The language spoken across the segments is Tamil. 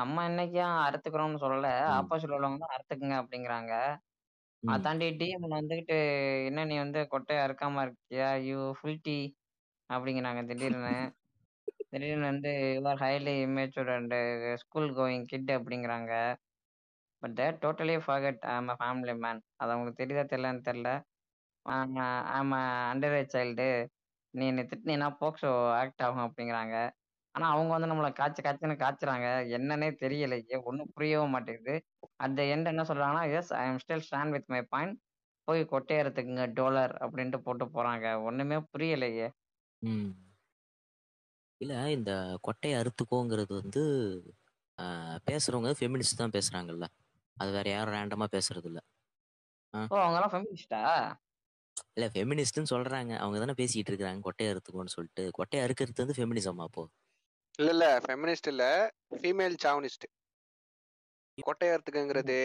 நம்ம என்னைக்கா அறுத்துக்கிறோம்னு சொல்லல ம். ஆப்போசிட்ல உள்ளவங்க தான் அறுத்துக்குங்க அப்படிங்கிறாங்க. அதை ம். தாண்டி டீம் வந்துகிட்டு என்ன நீ வந்து கொட்டையை அறுக்காம இருக்கியா? யூ ஃபுல் டீ அப்படிங்கிறாங்க திடீர்னு. திடீர்னு வந்து you are highly immature and school going kid அப்படிங்கிறாங்க. But that totally forgot I'm a family man அது அவங்களுக்கு தெரியுதா தெரியலன்னு தெரில ஐம் அண்டர் ஏஜ் சைல்டு நீ என்னை திட்டினீன்னா போக்சோ ஆக்ட் ஆகும் அப்படிங்கிறாங்க. ஆனா அவங்க வந்து நம்மளை காய்ச்சி காய்ச்சின்னு காய்ச்சுறாங்க. என்னன்னே தெரியலையே ஒன்றும் புரியவும் மாட்டேங்குது. அந்த எண்ட் என்ன சொல்றாங்கன்னா yes I am still stand with my point போய் கொட்டையறதுக்குங்க டோலர் அப்படின்ட்டு போட்டு போறாங்க. ஒண்ணுமே புரியலையே. ம். இல்ல இந்த கொட்டைய அறுத்துக்கோங்கிறது வந்து ஆ, பேசுறவங்க ஃபெமினிஸ்ட் தான் பேசுறாங்கல்ல. அது வேற யாரும் ரேண்டமா பேசுறது இல்ல ஆ. ஓ அவங்க எல்லாம் ஃபெமினிஸ்டா இல்ல ஃபெமினிஸ்ட்னு சொல்றாங்க. அவங்க தானே பேசிட்டு இருக்காங்க கொட்டையை அறுத்துக்கோன்னு சொல்லிட்டு. கொட்டையை அறுக்கிறது வந்து ஃபெமினிசம் அப்போ இல்ல இல்ல. ஃபெமினிஸ்ட் இல்ல ஃபீமேல் சாவனிஸ்ட் கொட்டையறதுக்குங்கிறது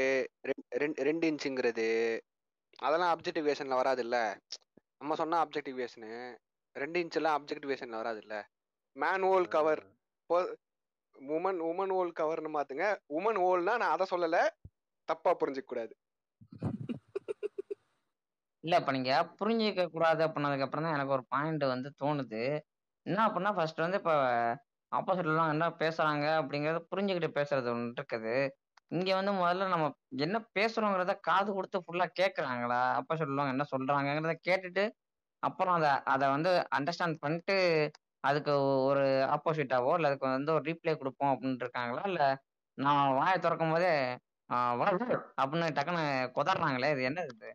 ரெண்டு இன்ச்சுங்கிறது அதெல்லாம் அப்ஜெக்டிவேஷன்ல வராது இல்ல நம்ம சொன்னா அப்ஜெக்டிவேஷனு ரெண்டு இன்ச் எல்லாம் அப்ஜெக்டிவேஷன்ல வராது இல்ல மேன் ஓல் கவர் உமன் உமன் ஓல் கவர்னு மாத்துங்க உமன் ஓல்னா நான் அதை சொல்லல தப்பா புரிஞ்சுக்க கூடாது. இல்ல இப்ப நீங்க புரிஞ்சிக்க கூடாது அப்படின்னதுக்கு அப்புறம் தான் எனக்கு ஒரு பாயிண்ட் வந்து தோணுது. என்ன அப்படின்னா ஃபர்ஸ்ட் வந்து இப்ப ஆப்போசிட்லாம் என்ன பேசுறாங்க அப்படிங்கறத புரிஞ்சுக்கிட்டு பேசுறது ஒன்று இருக்குது. இங்க வந்து முதல்ல நம்ம என்ன பேசுறோங்கிறத காது கொடுத்து ஃபுல்லா கேக்குறாங்களா? ஆப்போசிட் உள்ளவங்க என்ன சொல்றாங்கங்கிறத கேட்டுட்டு அப்புறம் அதை அதை வந்து அண்டர்ஸ்டாண்ட் பண்ணிட்டு அதுக்கு ஒரு ஆப்போசிட்டாவோ இல்லை அதுக்கு வந்து ஒரு ரீப்ளே கொடுப்போம் அப்படின்னு இருக்காங்களா? இல்லை நான் வாயை திறக்கும் போதே அப்படின்னு டக்குன்னு கொதறாங்களே? இது என்ன இது?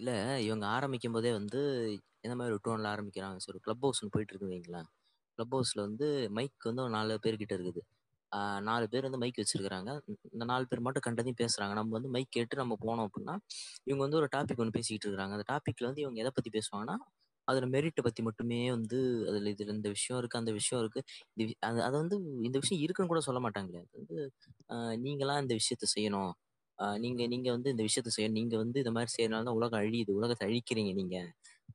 இல்ல இவங்க ஆரம்பிக்கும் போதே வந்து இந்த மாதிரி ஒரு டோன்ல ஆரம்பிக்கிறாங்க? சரி கிளப் ஹவுஸ்னு போயிட்டு இருக்குங்களா கிளப் ஹவுஸ்ல வந்து மைக் வந்து ஒரு நாலு பேர்கிட்ட இருக்குது. நாலு பேர் வந்து மைக் வச்சிருக்கிறாங்க. இந்த நாலு பேர் மட்டும் கண்டதையும் பேசுறாங்க. நம்ம வந்து மைக் கேட்டு நம்ம போனோம் அப்படின்னா இவங்க வந்து ஒரு டாபிக் ஒன்று பேசிக்கிட்டு இருக்கிறாங்க அந்த டாபிக்ல வந்து இவங்க எதை பத்தி பேசுவாங்கன்னா அதுல மெரிட்டை பத்தி மட்டுமே வந்து அதுல இதுல இந்த விஷயம் இருக்கு அந்த விஷயம் இருக்கு. இது அது அது வந்து இந்த விஷயம் இருக்குன்னு கூட சொல்ல மாட்டாங்களே. அது வந்து நீங்களாம் இந்த விஷயத்த செய்யணும். நீங்க நீங்க வந்து இந்த விஷயத்த செய்யணும் நீங்க வந்து இந்த மாதிரி செய்யறதுனால தான் உலகம் அழியுது உலகத்தை அழிக்கிறீங்க நீங்க.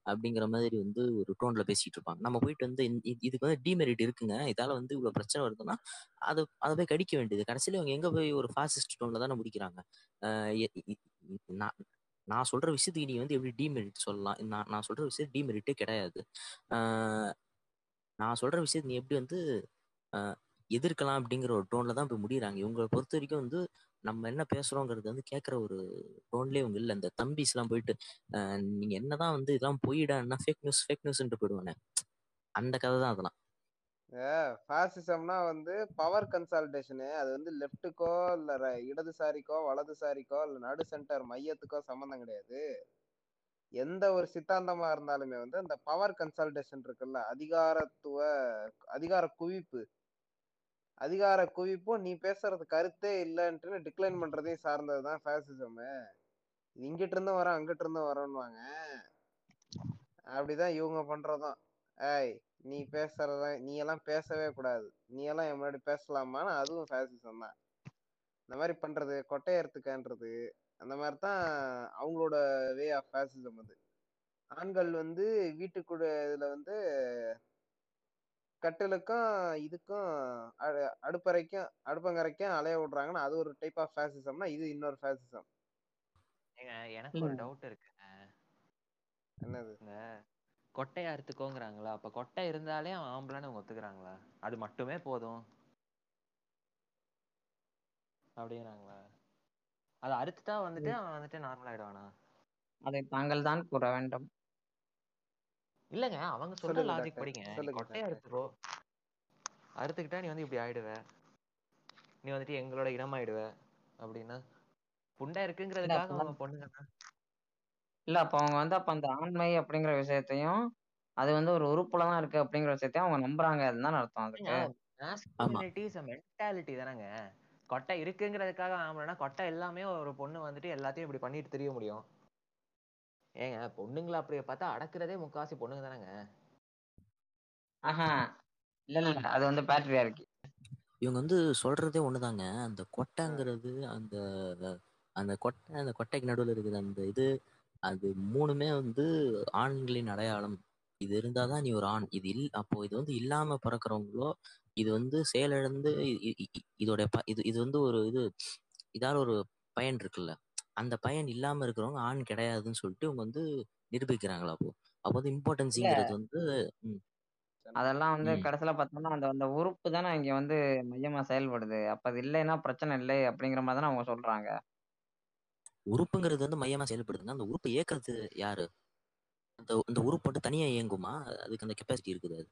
அப்படிங்கிற மாதிரி வந்து ஒரு டோன்ல பேசிட்டு இருப்பாங்க. நம்ம போயிட்டு வந்து இதுக்கு வந்து டிமெரிட் இருக்குங்க. இதால வந்து இவ்வளவு பிரச்சனை வருதுன்னா அதை அதை போய் கடிக்க வேண்டியது. கடைசியில அவங்க எங்க போய் ஒரு ஃபாசிஸ்ட் டோன்ல தானே முடிக்கிறாங்க. நான் நான் சொல்ற விஷயத்துக்கு நீ வந்து எப்படி டிமெரிட் சொல்லலாம்? நான் நான் சொல்ற விஷயம் டிமெரிட்டே கிடையாது. நான் சொல்ற விஷயத்தை நீ எப்படி வந்து எதிர்க்கலாம் அப்படிங்கிற ஒரு டோன்ல தான் போய் முடியறாங்க இவங்களை பொறுத்த வரைக்கும் வந்து நம்ம என்ன பேசுறோங்கிறது வந்து கேட்குற ஒரு டோன்லேயே அவங்க இல்லை. இந்த தம்பிஸ் எல்லாம் போயிட்டு நீங்கள் நீங்க என்னதான் வந்து இதெல்லாம் போயிடான்னா ஃபேக் நியூஸ் ஃபேக் நியூஸ்ன்ட்டு போயிடுவானே. அந்த கதை தான் அதெல்லாம். ஃபாசிசம்னா வந்து பவர் கன்சால்டேஷனு அது வந்து லெஃப்ட்டுக்கோ இல்ல இடதுசாரிக்கோ வலதுசாரிக்கோ இல்ல நடு சென்டர் மையத்துக்கோ சம்மந்தம் கிடையாது. எந்த ஒரு சித்தாந்தமா இருந்தாலுமே வந்து அந்த பவர் கன்சால்டேஷன் இருக்குல்ல அதிகாரத்துவ அதிகார குவிப்பு அதிகார குவிப்பும் நீ பேசுறது கருத்தே இல்லைன்ட்டு டிக்ளைன் பண்றதையும் சார்ந்ததுதான் ஃபேசிசம் இங்கிட்டு இருந்தும் வரோம் அங்கிட்டு இருந்தும் வரோன்னுவாங்க அப்படிதான் இவங்க பண்றதும். ஏய் நீ பேசுறத நீ எல்லாம் பேசவே கூடாது. நீ எல்லாம் என் முன்னாடி பேசலாமான்னு அதுவும் ஃபேசிசம் தான். இந்த மாதிரி பண்றது கொட்டையறதுக்கான்றது அந்த மாதிரி தான் அவங்களோட வே ஆஃப் ஃபேசிசம் அது. ஆண்கள் வந்து வீட்டுக்குள்ள இதுல வந்து கட்டிலுக்கும் இதுக்கும் அடு- அடுப்பறைக்கும் அடுப்பங்கரைக்கும் அலைய விடுறாங்கன்னா அது ஒரு டைப் ஆஃப் ஃபேசிசம்னா இது இன்னொரு ஃபேசிசம் எனக்கு ஒரு டவுட் இருக்குங்க. என்னது? கொட்டையை அறுத்துக்கோங்கிறாங்களா? அப்ப கொட்டை இருந்தாலே அவன் ஆம்பளைன்னு அவங்க ஒத்துக்கிறாங்களா? அது மட்டுமே போதும். அப்படிங்கிறாங்களா? அதை அறுத்துட்டா வந்துட்டு அவன் வந்துட்டு நார்மல் ஆயிடுவானா? அதை தாங்கள் தான் கூற வேண்டும். இல்லங்க. அவங்க சொல்ற லாஜிக் படிங்க. கொட்டையை டாக்டர். அறுத்துக்கோ. அறுத்துக்கிட்டா நீ வந்து இப்படி ஆயிடுவ. நீ வந்துட்டு எங்களோட இனமாயிடுவ. அப்படின்னா புண்டை இருக்குங்கிறதுக்காக அவங்க பொண்ணுங்க இல்ல அப்ப அவங்க வந்து அப்ப அந்த ஆண்மை அப்படிங்கிற விஷயத்தையும் அது வந்து ஒரு உறுப்புல தான் இருக்கு அப்படிங்கிற விஷயத்தையும் அவங்க நம்புறாங்க. அதுதான் அர்த்தம் அதுக்கு. மென்டாலிட்டி தானேங்க. கொட்டை இருக்குங்கிறதுக்காக ஆம்பளைனா கொட்டை எல்லாமே ஒரு பொண்ணு வந்துட்டு எல்லாத்தையும் இப்படி பண்ணிட்டு தெரிய முடியும். ஏங்க பொண்ணுங்களை அப்படி பார்த்தா அடக்குறதே முக்காவாசி பொண்ணுங்க தானேங்க? ஆஹா. இல்ல இல்ல அது வந்து பேட்டரியா இருக்கு இவங்க வந்து சொல்றதே ஒண்ணுதாங்க. அந்த கொட்டைங்கிறது அந்த அந்த கொட்டை அந்த கொட்டைக்கு நடுவில் இருக்குது அந்த இது அது மூணுமே வந்து ஆண்களின் அடையாளம். இது இருந்தாதான் நீ ஒரு ஆண். இது இல் அப்போ இது வந்து இல்லாம பிறக்கிறவங்களோ இது வந்து செயலிழந்து இதோட ப- இது இது வந்து ஒரு இது இதால ஒரு பயன் இருக்குல்ல? அந்த பயன் இல்லாம இருக்கிறவங்க ஆண் கிடையாதுன்னு சொல்லிட்டு இவங்க வந்து நிரூபிக்கிறாங்களா அப்போ? அப்போ வந்து இம்பார்ட்டன்ஸுங்கிறது வந்து அதெல்லாம் வந்து. கடைசியில பார்த்தோம்னா அந்த அந்த உறுப்பு தானே இங்க வந்து மையமா செயல்படுது. அப்ப அது இல்லைன்னா பிரச்சனை இல்லை அப்படிங்கிற மாதிரி தானே அவங்க சொல்றாங்க. உறுப்புங்கிறது வந்து மையமா செயல்படுதுங்க அந்த உறுப்பை இயக்குறது யாரு? அந்த அந்த உறுப்பு மட்டும் தனியா இயங்குமா? அதுக்கு அந்த கெப்பாசிட்டி இருக்குது அது.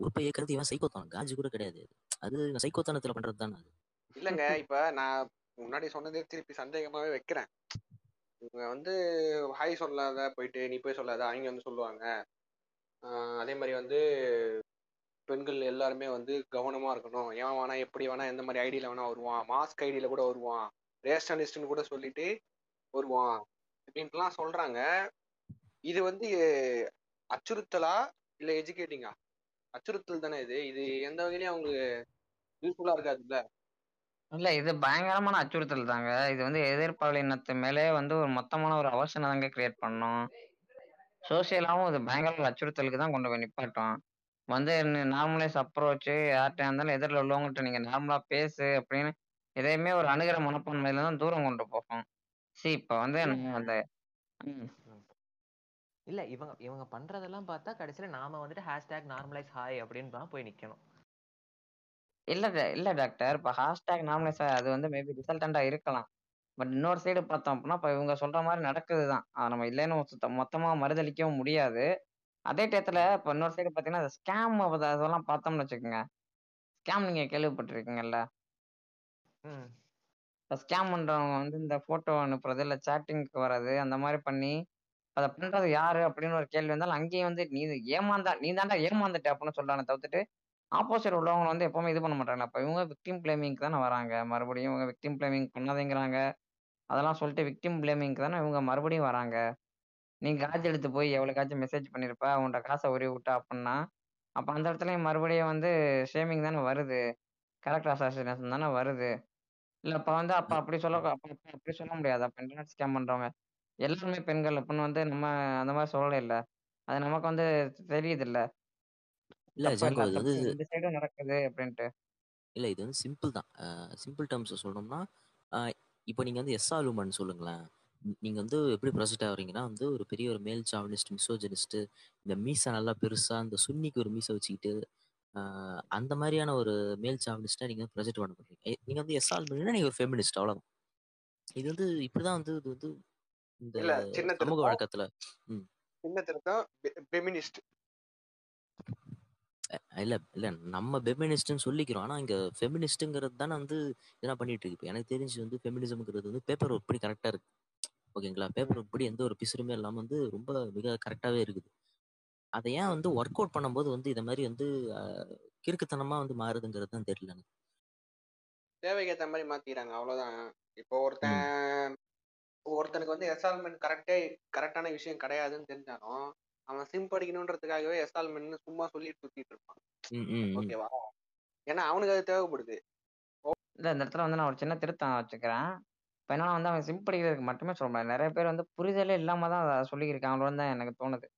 உறுப்பை இயக்குறது இவன் சைக்கோத்தான் காஜி கூட கிடையாது அது. சைக்கோத்தனத்துல பண்றது தானே அது. இல்லங்க இப்ப நான் முன்னாடி சொன்னதே திருப்பி சந்தேகமாவே வைக்கிறேன். இவங்க வந்து ஹாய் சொல்லாத போயிட்டு நீ போய் சொல்லாத அவங்க வந்து சொல்லுவாங்க. அதே மாதிரி வந்து பெண்கள் எல்லாருமே வந்து கவனமா இருக்கணும். ஏன் வேணா எப்படி வேணா எந்த மாதிரி ஐடியில வேணா வருவான். மாஸ்க் ஐடியில கூட வருவான். ரேஷனிஸ்ட்னு கூட சொல்லிட்டு வருவான். அப்படின்ட்டுலாம் சொல்றாங்க. இது வந்து அச்சுறுத்தலா இல்ல எஜுகேட்டிங்கா அச்சுறுத்தல் தானே இது? இது எந்த வகையிலயும் அவங்களுக்கு யூஸ்ஃபுல்லா இருக்காதுல்ல? இல்ல இது பயங்கரமான அச்சுறுத்தல் தாங்க. இது வந்து எதிர்பாலினத்து மேலே வந்து ஒரு மொத்தமான ஒரு அவசரம் தாங்க கிரியேட் பண்ணும். சோசியலாவும் இது பயங்கர அச்சுறுத்தலுக்கு தான் கொண்டு போய் நிப்பாட்டும். வந்து நார்மலைஸ் அப்ரோச் யார்கிட்ட இருந்தாலும் எதிரில் உள்ளவங்ககிட்ட நீங்க நார்மலா பேசு அப்படின்னு எதையுமே ஒரு அணுகிற மனப்பான்மையில தான் தூரம் கொண்டு போகும். சி இப்ப வந்து நம்ம அந்த ம், இல்ல இவங்க இவங்க பண்றதெல்லாம் பார்த்தா கடைசியில நாம வந்துட்டு ஹேஷ்டேக் நார்மலைஸ் ஹாய் அப்படின்னு தான் போய் நிக்கணும். இல்ல ட- இல்ல டாக்டர். இப்ப ஹேஷ்டேக் நார்மலைஸ் அது வந்து மேபி ரிசல்டண்டா இருக்கலாம். பட் இன்னொரு சைடு பார்த்தோம் அப்படின்னா இப்ப இவங்க சொல்ற மாதிரி நடக்குது தான். நம்ம இல்லைன்னு சுத்த மொத்தமா மறுதளிக்கவும் முடியாது. அதே டயத்துல இப்ப இன்னொரு சைடு பாத்தீங்கன்னா ஸ்கேம் அதெல்லாம் பார்த்தோம்னு வச்சுக்கோங்க. ஸ்கேம் நீங்க கேள்விப்பட்டிருக்கீங்கல்ல? ம். இப்போ ஸ்கேம் பண்றவங்க வந்து இந்த போட்டோ அனுப்புறது இல்ல சேட்டிங்க்கு வர்றது அந்த மாதிரி பண்ணி அதை பண்றது யாரு? அப்படின்னு ஒரு கேள்வி வந்தாலும் அங்கேயும் வந்து நீ ஏமாந்தா நீ தாண்டா ஏமாந்துட்ட அப்படின்னு சொல்றானே தவிர்த்துட்டு ஆப்போசிட் உள்ளவங்க வந்து எப்பவுமே இது பண்ண மாட்டாங்க. அப்போ இவங்க விக்டிம் பிளேமிங்க்கு தானே வராங்க. மறுபடியும் இவங்க விக்டிம் பிளேமிங் பண்ணாதேங்கிறாங்க. அதெல்லாம் சொல்லிட்டு விக்டிம் பிளேமிங்க்கு தானே இவங்க மறுபடியும் வராங்க. நீ காஜ் எடுத்து போய் எவ்வளோக்காச்சும் மெசேஜ் பண்ணியிருப்ப உன்கிட்ட காசை உரி விட்டா அப்படின்னா அப்போ அந்த இடத்துலையும் மறுபடியும் வந்து ஷேமிங் தானே வருது. கேரக்டர் அசாசினேஷன் தானே வருது. இல்லை அப்போ வந்து அப்போ அப்படி சொல்ல அப்போ அப்படி சொல்ல முடியாது. அப்போ இன்டர்நெட் ஸ்கேம் பண்ணுறவங்க எல்லாருமே பெண்கள் அப்படின்னு வந்து நம்ம அந்த மாதிரி சொல்லலை. இல்லை அது நமக்கு வந்து தெரியுது இல்லை. இல்ல தப்பு இல்ல இது வந்து தப்பு ரெண்டு சைடும் நடக்குது அப்படின்ட்டு. இல்ல இது வந்து சிம்பிள் தான். சிம்பிள் டேர்ம்ஸ் சொல்லணும்னா இப்போ நீங்க வந்து எஸ்ஆ லூமன் சொல்லுங்களேன். நீங்க வந்து எப்படி ப்ரொஜெக்ட் ஆகுறீங்கன்னா வந்து ஒரு பெரிய ஒரு மேல் சாவனிஸ்ட் மிசோஜனிஸ்ட் இந்த மீசை நல்லா பெருசா இந்த சுன்னிக்கு ஒரு மீசை வச்சுக்கிட்டு அந்த மாதிரியான ஒரு மேல் சாவனிஸ்டா நீங்க ப்ரொஜெக்ட் பண்ண போறீங்க. நீங்க வந்து எஸ்ஆல் பண்ணீங்கன்னா நீங்க ஒரு ஃபெமினிஸ்ட் அவ்வளவுதான். இது வந்து இப்படிதான் வந்து இது வந்து இந்த சமூக வழக்கத்துல ம். சின்ன திருத்தம் பெமினிஸ்ட் அஹ் இல்ல இல்ல. நம்ம ஃபெமினிஸ்ட்னு சொல்லிக்கிறோம். ஆனா இங்க ஃபெமினிஸ்ட்ங்கிறது தானே வந்து இதெல்லாம் பண்ணிட்டு இருக்கு. இப்ப எனக்கு தெரிஞ்சு வந்து ஃபெமினிசம்ங்கிறது வந்து பேப்பர் ஒர்க் படி கரெக்டா இருக்கு. ஓகேங்களா? பேப்பர் ஒர்க் படி எந்த ஒரு பிசுறுமே இல்லாம வந்து ரொம்ப மிக கரெக்டாவே இருக்குது. அதை ஏன் வந்து ஒர்க் அவுட் பண்ணும்போது வந்து இத மாதிரி வந்து கிறுக்குத்தனமா வந்து மாறுதுங்கிறது தான் தெரியல எனக்கு. தேவைக்கு ஏத்த மாதிரி மாத்திக்கிறாங்க. அவ்வளவுதான். இப்போ ஒருத்தன் ஒருத்தனுக்கு வந்து எஸ்ஆல்மெண்ட் கரெக்டே கரெக்டான விஷயம் கிடையாதுன்னு தெரிஞ்சாலும் அவன் சிம் படிக்கணுன்றதுக்காகவே எஸ்ஆல்மெண்ட் சும்மா சொல்லிட்டு சுத்திட்டு இருப்பான். ம் ம் ம். ஓகேவா ஏன்னா அவனுக்கு அது தேவைப்படுது. இல்ல இந்த இடத்துல வந்து நான் ஒரு சின்ன திருத்தம் வச்சுக்கிறேன். இப்ப என்னன்னா வந்து அவன் சிம் படிக்கிறதுக்கு மட்டுமே சொல்ல முடியாது. நிறைய பேர் வந்து புரிதலே இல்லாம தான் அதை சொல்லியிருக்காங்களோன்னு தான் எனக்கு தோணுது.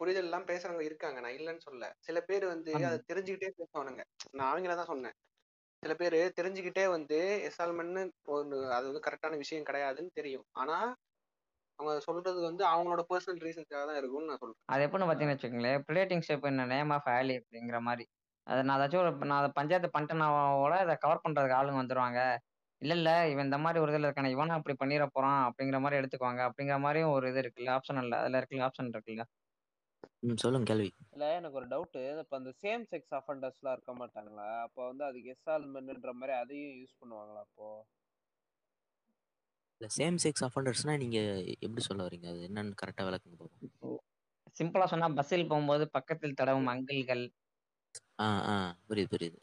புரிதல் எல்லாம் பேசுறவங்க இருக்காங்க. நான் இல்லைன்னு சொல்ல. சில பேர் வந்து. அதை தெரிஞ்சுக்கிட்டே பேசுவானுங்க. நான் அவங்கள தான் சொன்னேன். சில பேர் தெரிஞ்சுக்கிட்டே வந்து எஸ்ஆல்மெண்ட் ஒன்று அது வந்து கரெக்டான விஷயம் கிடையாதுன்னு தெரியும். ஆனா அவங்க சொல்றது வந்து அவங்களோட பர்சனல் ரீசன்ஸாக தான் இருக்கும்னு நான் சொல்றேன். அது எப்படின்னு பார்த்தீங்கன்னு வச்சுக்கோங்களேன் ப்ரிடேட்டிங் ஷேப் என்ன நேம் ஆஃப் ஆலி அப்படிங்கிற மாதிரி. அதை நான் ஏதாச்சும் ஒரு நான் அதை பஞ்சாயத்து பண்ணிட்டேனாவோட அதை கவர் பண்றதுக்கு ஆளுங்க வந்துருவாங்க. இல்ல இல்ல இவன் இந்த மாதிரி ஒரு இதில் இருக்கான இவனும் அப்படி பண்ணிட போறான் அப்படிங்கிற மாதிரி எடுத்துக்குவாங்க. அப்படிங்கிற மாதிரியும் ஒரு இது இருக்குல்ல ஆப்ஷன் இல்ல. அதுல இருக்குல்ல ஆப்ஷன் இருக்குல்ல. ம் சொல்லுங்க கேள்வி. இல்ல எனக்கு ஒரு டவுட் இப்ப அந்த சேம் செக்ஸ் அஃபண்டர்ஸ்லாம் இருக்க மாட்டாங்களா? அப்போ வந்து அதுக்கு எஸ்ஆல்மென்ட்ன்ற மாதிரி அதையும் யூஸ் பண்ணுவாங்களா அப்போ? இல்ல சேம் செக்ஸ் அஃபண்டர்ஸ்னா நீங்க எப்படி சொல்ல வரீங்க அது என்னன்னு கரெக்டா விளக்குங்க பாப்போம். சிம்பிளா சொன்னா பஸ்ஸில் போகும்போது பக்கத்தில் தடவும் அங்கிள்கள். ஆ ஆ புரியுது புரியுது.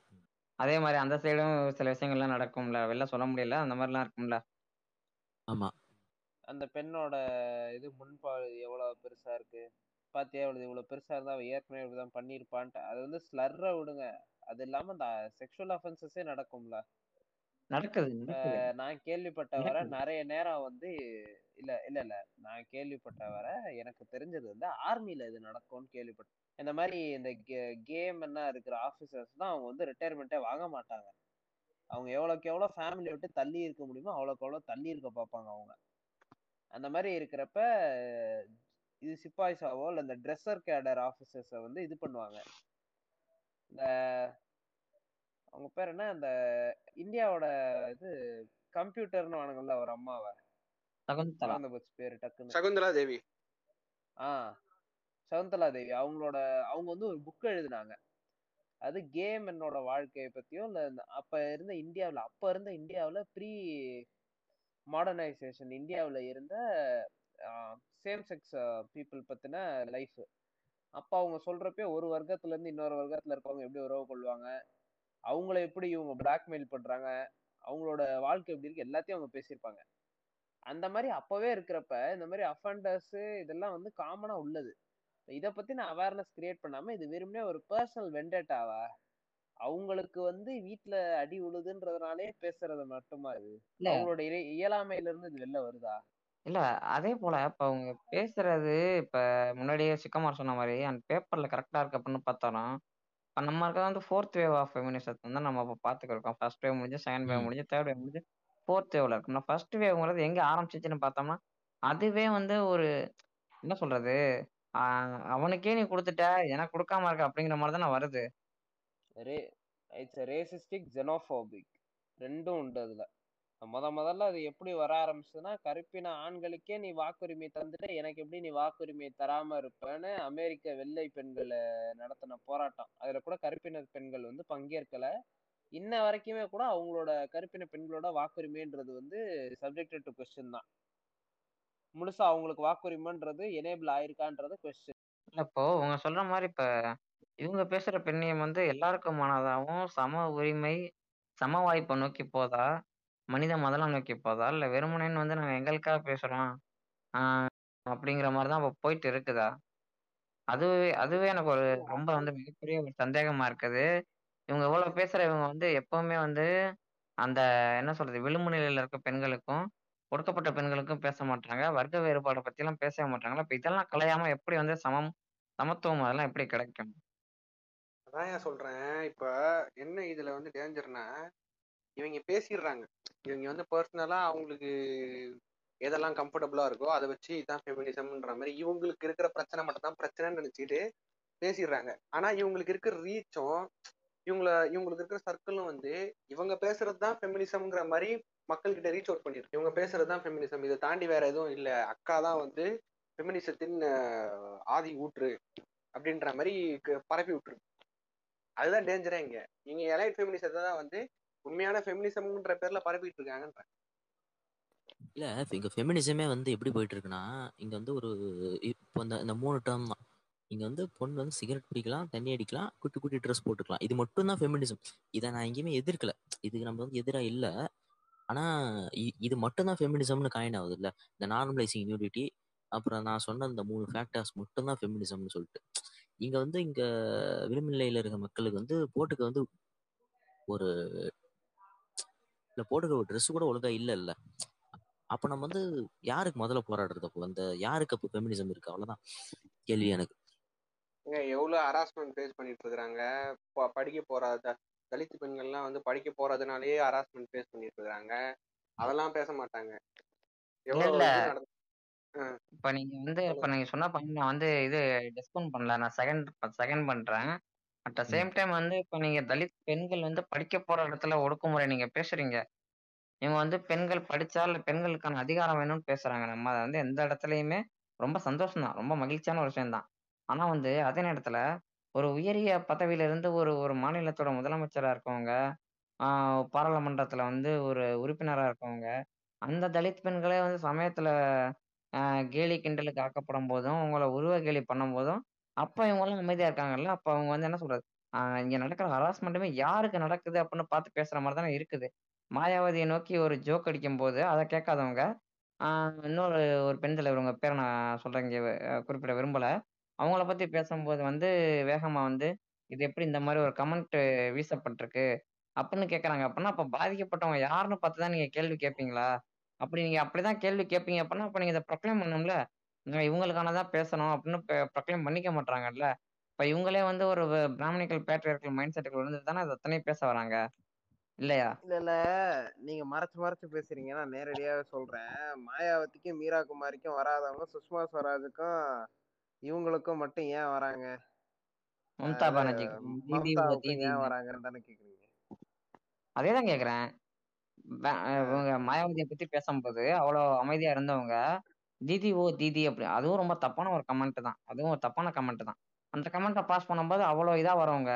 அதே மாதிரி அந்த சைடும் சில விஷயங்கள்லாம் நடக்கும்ல. வெளில சொல்ல முடியல அந்த மாதிரிலாம் இருக்கும்ல? ஆமா. அந்த பெண்ணோட இது முன்பாடு எவ்வளவு பெருசா இருக்கு? பாத்தியா? இவ்வளவு இவ்வளவு பெருசா இருந்தா அவ ஏற்கனவே இப்படிதான் பண்ணிருப்பான்ட்டு அது வந்து ஸ்லர்ற விடுங்க. அது இல்லாம இந்த செக்ஷுவல் அஃபென்சஸே நடக்கும்ல. நடக்குது நான் கேள்விப்பட்ட வர நிறைய நேரம் வந்து இல்ல இல்ல இல்ல. நான் கேள்விப்பட்ட வர எனக்கு தெரிஞ்சது வந்து ஆர்மில இது நடக்கும்னு கேள்விப்பட்டேன் இந்த மாதிரி இந்த கேம் என்ன இருக்கிற ஆபீசர்ஸ் தான் அவங்க வந்து ரிட்டையர்மெண்ட்டே வாங்க மாட்டாங்க. அவங்க எவ்வளவுக்கு எவ்வளவு ஃபேமிலி விட்டு தள்ளி இருக்க முடியுமோ அவ்வளவுக்கு எவ்வளவு தள்ளி இருக்க பார்ப்பாங்க அவங்க. அந்த மாதிரி இருக்கிறப்ப இது சிப்பாய்ஸாவோ இல்ல இந்த ட்ரெஸ்ஸர் கேடர் ஆபீசர்ஸை வந்து இது பண்ணுவாங்க. இந்த அவங்க பேர் என்ன? இந்த இந்தியாவோட இது கம்ப்யூட்டர்னு வானுங்கள்ல ஒரு அம்மாவை. சகுந்தலா. மறந்து போச்சு பேரு டக்குன்னு. சகுந்தலா தேவி. ஆ சகுந்தலா தேவி. அவங்களோட அவங்க வந்து ஒரு புக் எழுதினாங்க. அது கேம் என்னோட வாழ்க்கையை பத்தியும் இல்ல அப்ப இருந்த இந்தியாவுல அப்ப இருந்த இந்தியாவுல ப்ரீ மாடர்னைசேஷன் இந்தியாவுல இருந்த சேம் செக்ஸ் பீப்புள் பத்தின லைஃப் அப்ப அவங்க சொல்றப்ப ஒரு வர்க்கத்துல இருந்து இன்னொரு வர்க்கத்துல இருக்கவங்க எப்படி உறவு கொள்வாங்க? அவங்கள எப்படி இவங்க பிளாக்மெயில் பண்றாங்க அவங்களோட வாழ்க்கை எப்படி இருக்கு எல்லாத்தையும் அவங்க பேசியிருப்பாங்க. அந்த மாதிரி அப்பவே இருக்கிறப்ப இந்த மாதிரி அஃபண்டர்ஸ் இதெல்லாம் வந்து காமனா உள்ளது. இத பத்தி நான் அவேர்னஸ் கிரியேட் பண்ணாம இது வெறுமனே ஒரு பர்சனல் வெண்டேட்டாவா அவங்களுக்கு வந்து வீட்ல அடி உழுதுன்றதுனாலே பேசுறது மட்டுமா இது? அவங்களோட இய- இயலாமையில இருந்து இது வெளில வருதா? இல்ல அதே போல இப்ப அவங்க பேசுறது இப்ப முன்னாடியே சிக்கமார் சொன்ன மாதிரி அந்த பேப்பர்ல கரெக்டா இருக்கு அப்படின்னு பார்த்தாலும் இப்ப நம்ம இருக்க வந்து ஃபோர்த் வேவ் ஆஃப் ஃபெமினிசத்தை வந்து நம்ம இப்போ பார்த்துக்கிருக்கோம் ஃபர்ஸ்ட் வேவ் முடிஞ்சு செகண்ட் வேவ் முடிஞ்சு தேர்ட் வேவ் முடிஞ்சு ஃபோர்த் வேவ்ல இருக்கும். நான் ஃபர்ஸ்ட் வேவ்ங்கிறது எங்க ஆரம்பிச்சிச்சுன்னு பார்த்தோம்னா அதுவே வந்து ஒரு என்ன சொல்றது அவனுக்கே நீ கொடுத்துட்ட எனக்கு கொடுக்காம இருக்க அப்படிங்கிற மாதிரி தானே வருது. ரே இட்ஸ் ரேசிஸ்டிக் ஜெனோபோபிக் ரெண்டும் உண்டு அதுல. முத முதல்ல அது எப்படி வர ஆரம்பிச்சதுன்னா கருப்பின ஆண்களுக்கே நீ வாக்குரிமை தந்துட்டு எனக்கு எப்படி நீ வாக்குரிமை தராம இருப்பேன்னு அமெரிக்க வெள்ளை பெண்களை நடத்தின போராட்டம். அதுல கூட கருப்பின பெண்கள் வந்து பங்கேற்கல. இன்ன வரைக்குமே கூட அவங்களோட கருப்பின பெண்களோட வாக்குரிமைன்றது வந்து சப்ஜெக்டட் டு கொஸ்டின் தான். முழுசா அவங்களுக்கு வாக்குரிமைன்றது எனேபிள் ஆயிருக்கான்றது கொஸ்டின் இப்போ உங்க சொல்ற மாதிரி இப்ப இவங்க பேசுற பெண்ணியம் வந்து எல்லாருக்குமானதாகவும் சம உரிமை சம வாய்ப்பை நோக்கி போதா மனித மதலம் நோக்கி போதா? இல்ல வெறுமனேன்னு வந்து நாங்க எங்களுக்காக பேசுறோம் ஆஹ் அப்படிங்கிற மாதிரி தான் இப்போ போயிட்டு இருக்குதா? அதுவே அதுவே எனக்கு ஒரு ரொம்ப வந்து மிகப்பெரிய ஒரு சந்தேகமா இருக்குது. இவங்க இவ்வளவு பேசுற இவங்க வந்து எப்பவுமே வந்து அந்த என்ன சொல்றது விளிம்பு நிலையில இருக்க பெண்களுக்கும் ஒடுக்கப்பட்ட பெண்களுக்கும் பேச மாட்டாங்க. வர்க்க வேறுபாடை பத்தி எல்லாம் பேசவே மாட்டாங்களா இப்ப இதெல்லாம் கலையாம எப்படி வந்து சமம் சமத்துவம் அதெல்லாம் எப்படி கிடைக்கும்? அதான் ஏன் சொல்றேன். இப்ப என்ன இதுல வந்து டேஞ்சர்னா இவங்க பேசிடுறாங்க. இவங்க வந்து பர்சனலா அவங்களுக்கு எதெல்லாம் கம்ஃபர்டபுளா இருக்கோ அதை வச்சு இதான் ஃபெமினிசம்ன்ற மாதிரி இவங்களுக்கு இருக்கிற பிரச்சனை மட்டும் தான் பிரச்சனைன்னு நினைச்சிட்டு பேசிடுறாங்க. ஆனா இவங்களுக்கு இருக்கிற ரீச்சும் இவங்கள இவங்களுக்கு இருக்கிற சர்க்கிளும் வந்து இவங்க பேசுறது தான் ஃபெமினிசம்ங்கிற மாதிரி மக்கள்கிட்ட ரீச் அவுட் பண்ணிருக்கு. இவங்க பேசுறது தான் ஃபெமினிசம் இதை தாண்டி வேற எதுவும் இல்லை. அக்கா தான் வந்து ஃபெமினிசத்தின் ஆதி ஊற்று அப்படின்ற மாதிரி க- பரப்பி விட்டுருக்கு. அதுதான் டேஞ்சரே இங்க. இங்க எலைட் ஃபெமினிசத்தை தான் வந்து உண்மையான ஃபெமினிசம்ன்ற பேர்ல பரப்பிட்டு இருக்காங்கன்ற இல்ல இங்க ஃபெமினிசமே வந்து எப்படி போயிட்டு இருக்குன்னா இங்க வந்து ஒரு இப்போ இந்த இந்த மூணு டேர்ம் தான். இங்க வந்து பொண்ணு வந்து சிகரெட் பிடிக்கலாம் தண்ணி அடிக்கலாம் குட்டி குட்டி ட்ரெஸ் போட்டுக்கலாம். இது மட்டும் தான் ஃபெமினிசம் இதை நான் எங்கேயுமே எதிர்க்கல. இதுக்கு நம்ம வந்து எதிராக இல்ல. ஆனா இது மட்டும் தான் ஃபெமினிசம்னு காயின் ஆகுது இல்ல. இந்த நார்மலைசிங் நியூடிட்டி அப்புறம் நான் சொன்ன இந்த மூணு ஃபேக்டர்ஸ் மட்டும் தான் ஃபெமினிசம்னு சொல்லிட்டு. இங்க வந்து இங்க விளிம்பு நிலையில இருக்க மக்களுக்கு வந்து போட்டுக்கு வந்து ஒரு இல்ல போட்டுக்க ஒரு ட்ரெஸ் கூட ஒழுங்கா இல்ல இல்ல அப்ப நம்ம வந்து யாருக்கு முதல்ல போராடுறது அப்போ? அந்த யாருக்கு அப்போ ஃபெமினிசம் இருக்கு? அவ்வளவுதான். கேள்வி எனக்கு. எவ்வளவு ஹராஸ்மெண்ட் ஃபேஸ் பண்ணிட்டு இருக்காங்க படிக்க போற த- தலித் பெண்கள்லாம் வந்து படிக்க போறதுனாலயே ஹராஸ்மெண்ட் ஃபேஸ் பண்ணிட்டு இருக்காங்க அதெல்லாம் பேச மாட்டாங்க. எவ்வளவு இப்ப நீங்க வந்து இப்ப நீங்க சொன்ன பாயிண்ட் நான் வந்து இது டிஸ்கவுண்ட் பண்ணல. நான் செகண்ட் செகண்ட் பண்றேன். At the um. Same time வந்து இப்ப நீங்க தலித் பெண்கள் வந்து படிக்க போற இடத்துல ஒடுக்குமுறை நீங்க பேசுறீங்க. இவங்க வந்து பெண்கள் படிச்சா இல்ல பெண்களுக்கான அதிகாரம் வேணும்னு பேசுறாங்க. நம்ம அதை வந்து எந்த இடத்துலயுமே ரொம்ப சந்தோஷம் தான் ரொம்ப மகிழ்ச்சியான ஒரு விஷயம் தான் ஆனா வந்து அதே நேரத்துல ஒரு உயரிய பதவியில இருந்து ஒரு ஒரு மாநிலத்தோட முதலமைச்சரா இருக்கவங்க பாராளுமன்றத்துல வந்து ஒரு உறுப்பினரா இருக்கவங்க அந்த தலித் பெண்களே வந்து சமயத்துல கேலி கிண்டலுக்கு ஆக்கப்படும் போதும் அவங்கள உருவ கேலி பண்ணும் போதும் அப்ப இவங்கெல்லாம் அமைதியா இருக்காங்கல்ல? அப்ப அவங்க வந்து என்ன சொல்றது? ஆஹ் இங்க நடக்கிற ஹராஸ்மெண்ட்டுமே யாருக்கு நடக்குது அப்படின்னு பார்த்து பேசுற மாதிரி தானே இருக்குது. மாயாவதியை நோக்கி ஒரு ஜோக் அடிக்கும் போது அதை கேட்காதவங்க இன்னொரு ஒரு பெண் தலைவர் உங்க பேரை நான் சொல்றேன் இங்க குறிப்பிட விரும்பல. அவங்கள பத்தி பேசும்போது வந்து வேகமா வந்து இது எப்படி இந்த மாதிரி ஒரு கமெண்ட் வீசப்பட்டிருக்கு? அப்படின்னு கேட்கறாங்க அப்படின்னா அப்ப பாதிக்கப்பட்டவங்க யாருன்னு பார்த்து தான் நீங்க கேள்வி கேட்பீங்களா அப்படி நீங்க அப்படிதான் கேள்வி கேட்பீங்க அப்படின்னா அப்ப நீங்க இதை ப்ரொக்ளைம் பண்ணணும்ல? நான் இவங்களுக்கானதான் பேசணும் அப்படின்னு ப்ரொக்ளைம் பண்ணிக்க மாட்டாங்கல்ல இப்ப இவங்களே வந்து ஒரு பிராமணிக்கல் பேட்ரியர்கள் மைண்ட் செட்டுக்குள்ள இருந்து தானே அதை அத்தனை பேச வராங்க? இல்லையா? இல்ல இல்ல. நீங்க மறைச்சு மறைச்சு பேசுறீங்க. நான் நேரடியாவே சொல்றேன். மாயாவதிக்கும் மீரா குமாரிக்கும் வராதவங்க சுஷ்மா ஸ்வராஜுக்கும் இவங்களுக்கும் மட்டும் ஏன் வராங்க? மம்தா அது தீதி ஏன் வராங்கன்னு தானே கேக்குறீங்க? அதேதான் கேக்குறேன். ப- ஆ, இவங்க மாயாவதியை பத்தி பேசும்போது அவ்வளோ அமைதியா இருந்தவங்க தீதி ஓ தீதி அப்படி. அதுவும் ரொம்ப தப்பான ஒரு கமெண்ட் தான். அதுவும் ஒரு தப்பான கமெண்ட் தான். அந்த கமெண்ட்டை பாஸ் பண்ணும்போது அவ்வளோ இதாக வரவங்க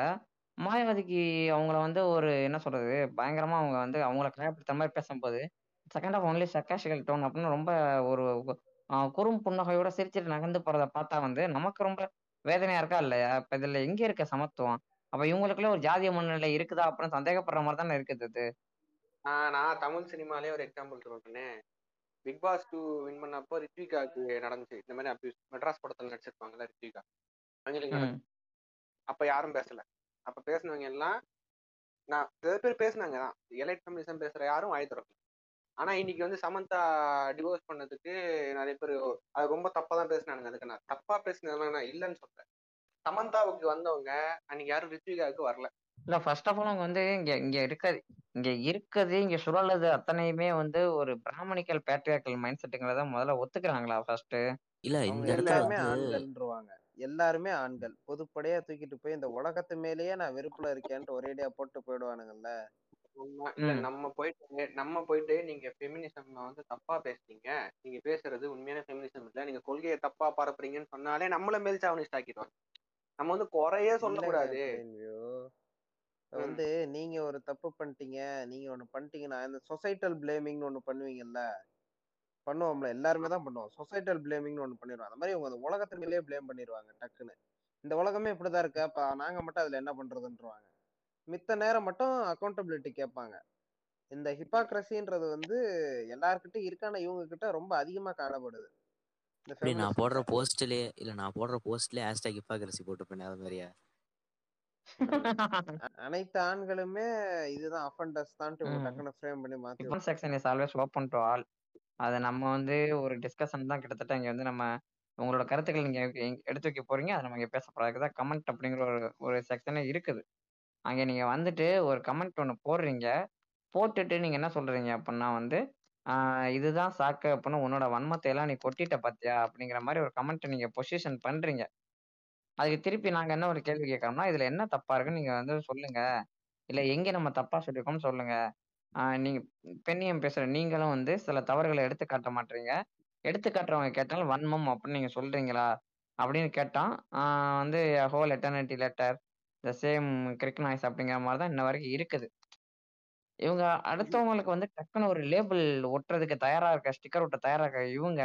மாயாவதிக்கு அவங்கள வந்து ஒரு என்ன சொல்றது பயங்கரமா அவங்க வந்து அவங்கள காயப்படுத்துற மாதிரி பேசும்போது second of only sarcastical tone அப்படின்னு ரொம்ப ஒரு ஆஹ், குறும் புன்னகையோட சிரிச்சிட்டு நகர்ந்து போறத பார்த்தா வந்து நமக்கு ரொம்ப வேதனையா இருக்கா இல்லையா? இப்ப இதுல எங்க இருக்க சமத்துவம்? அப்ப இவங்களுக்குள்ள ஒரு ஜாதிய மனநிலை இருக்குதா அப்படின்னு சந்தேகப்படுற மாதிரி தானே இருக்குது இது. ஆஹ் நான் தமிழ் சினிமாலே ஒரு எக்ஸாம்பிள் சொல்றேன். பிக் பாஸ் டூ வின் பண்ணப்போ ரித்விகாக்கு நடந்துச்சு. இந்த மாதிரி அபியூஸ் மெட்ராஸ் படத்துல நடிச்சிருப்பாங்கல்ல ரித்விகா நடந்துச்சு. அப்ப யாரும் பேசல. அப்ப பேசினவங்க எல்லாம் நான் சில பேர் பேசுனாங்க தான். எலைட் கம்யூனிசம் பேசுற யாரும் வாய் திறக்கல. ஆனா இன்னைக்கு வந்து சமந்தா டிவோர்ஸ் பண்ணதுக்கு நிறைய பேர் அது ரொம்ப தப்பா தான் பேசினானுங்க. அதுக்கு நான் தப்பா பேசினதுலாம் நான் இல்லைன்னு சொல்றேன். சமந்தாவுக்கு வந்தவங்க அன்னைக்கு யாரும் ரித்விகாவுக்கு வரல. இல்ல ஃபர்ஸ்ட் ஆஃப் ஆல் அவங்க வந்து இங்க இங்க இருக்காது. இங்க இருக்குது இங்க சுழலுது அத்தனையுமே வந்து ஒரு பிராமணிக்கல் பேட்ரியாக்கல் மைண்ட் செட்டுங்கிறத முதல்ல ஒத்துக்கிறாங்களா ஃபர்ஸ்ட் இல்ல இந்த இடத்துல எல்லாருமே வந்து ஆண்கள்ன்றவாங்க. எல்லாருமே ஆண்கள். பொதுப்படையா தூக்கிட்டு போய் இந்த உலகத்து மேலேயே நான் வெறுப்புல இருக்கேன்ட்டு ஒரேடியா போட்டு போயிடுவானுங்கல்ல நம்ம- இல்ல நம்ம போயிட்டு நம்ம போயிட்டு நீங்க ஃபெமினிசம் வந்து தப்பா பேசுறீங்க நீங்க பேசுறது உண்மையான ஃபெமினிசம் இல்ல. நீங்க கொள்கையை தப்பா பரப்புறீங்கன்னு சொன்னாலே நம்மள மேல் சாவனிஸ்ட் ஆக்கிடுவாங்க. நம்ம வந்து குறையே சொல்லக்கூடாது. வந்து நீங்க ஒரு தப்பு பண்ணிட்டீங்க நீங்க ஒண்ணு பண்ணிட்டீங்கன்னா இந்த சொசைட்டல் பிளேமிங்னு ஒண்ணு பண்ணுவீங்கல்ல? பண்ணுவோம்ல. எல்லாருமே தான் பண்ணுவோம். சொசைட்டல் பிளேமிங்னு ஒண்ணு பண்ணிடுவாங்க அந்த மாதிரி இவங்க அந்த உலகத்து மேலேயே பிளேம் பண்ணிடுவாங்க டக்குன்னு. இந்த உலகமே இப்படிதான் இருக்கு. அப்ப நாங்க மட்டும் அதுல என்ன பண்றதுன்றவாங்க. மித்த நேரம் மட்டும் அக்கௌண்டபிலிட்டி கேட்பாங்க. இந்த ஹிப்பாக்ரஸின்றது வந்து எல்லார்கிட்டயும் இருக்கு. ஆனா இவங்க கிட்ட ரொம்ப அதிகமா காணப்படுது. நான் போடுற போஸ்ட்லயே இல்ல நான் போடுற போஸ்ட்லயே ஹேஷ்டாக் ஹிப்பாக்ரசி போட்டுப்பேன் அது மாதிரியா? அனைத்து ஆண்களுமே இதுதான் அஃபண்டர்ஸ் ம். டக்குன்னு ஃப்ரேம் பண்ணி மாத்தி section is always open to all அதை நம்ம வந்து ஒரு டிஸ்கஷன் தான் கிட்டத்தட்ட இங்க வந்து நம்ம உங்களோட கருத்துக்கள் நீங்க எடுத்து வைக்க போறீங்க அதை நம்ம இங்க பேச போறதுக்கு தான் கமெண்ட் அப்படிங்கிற ஒரு ஒரு செக்ஷனே இருக்குது. அங்க நீங்க வந்துட்டு ஒரு கமெண்ட் ஒன்று போடுறீங்க. போட்டுட்டு நீங்க என்ன சொல்றீங்க அப்படின்னா வந்து இதுதான் சாக்கு அப்படின்னு உன்னோட வன்மத்தை எல்லாம் நீ கொட்டிட்ட பாத்தியா? அப்படிங்கிற மாதிரி ஒரு கமெண்ட் நீங்க பொசிஷன் பண்றீங்க. அதுக்கு திருப்பி நாங்க என்ன ஒரு கேள்வி கேட்கறோம்னா இதுல என்ன தப்பா இருக்குன்னு நீங்க வந்து சொல்லுங்க. இல்ல எங்க நம்ம தப்பா சொல்லியிருக்கோம்னு சொல்லுங்க. ஆஹ் நீங்க பெண்ணியம் பேசுற நீங்களும் வந்து சில தவறுகளை எடுத்து காட்ட மாட்டீங்க. எடுத்து காட்டுறவங்க கேட்டாலும் வன்மம் அப்படின்னு நீங்க சொல்றீங்களா? அப்படின்னு கேட்டான். வந்து whole eternity letter the same creek noise அப்படிங்கிற மாதிரி தான் இன்ன வரைக்கும் இருக்குது. இவங்க அடுத்தவங்களுக்கு வந்து டக்குன்னு ஒரு லேபிள் ஒட்டுறதுக்கு தயாரா இருக்க ஸ்டிக்கர் ஒட்ட தயாரா இருக்க இவங்க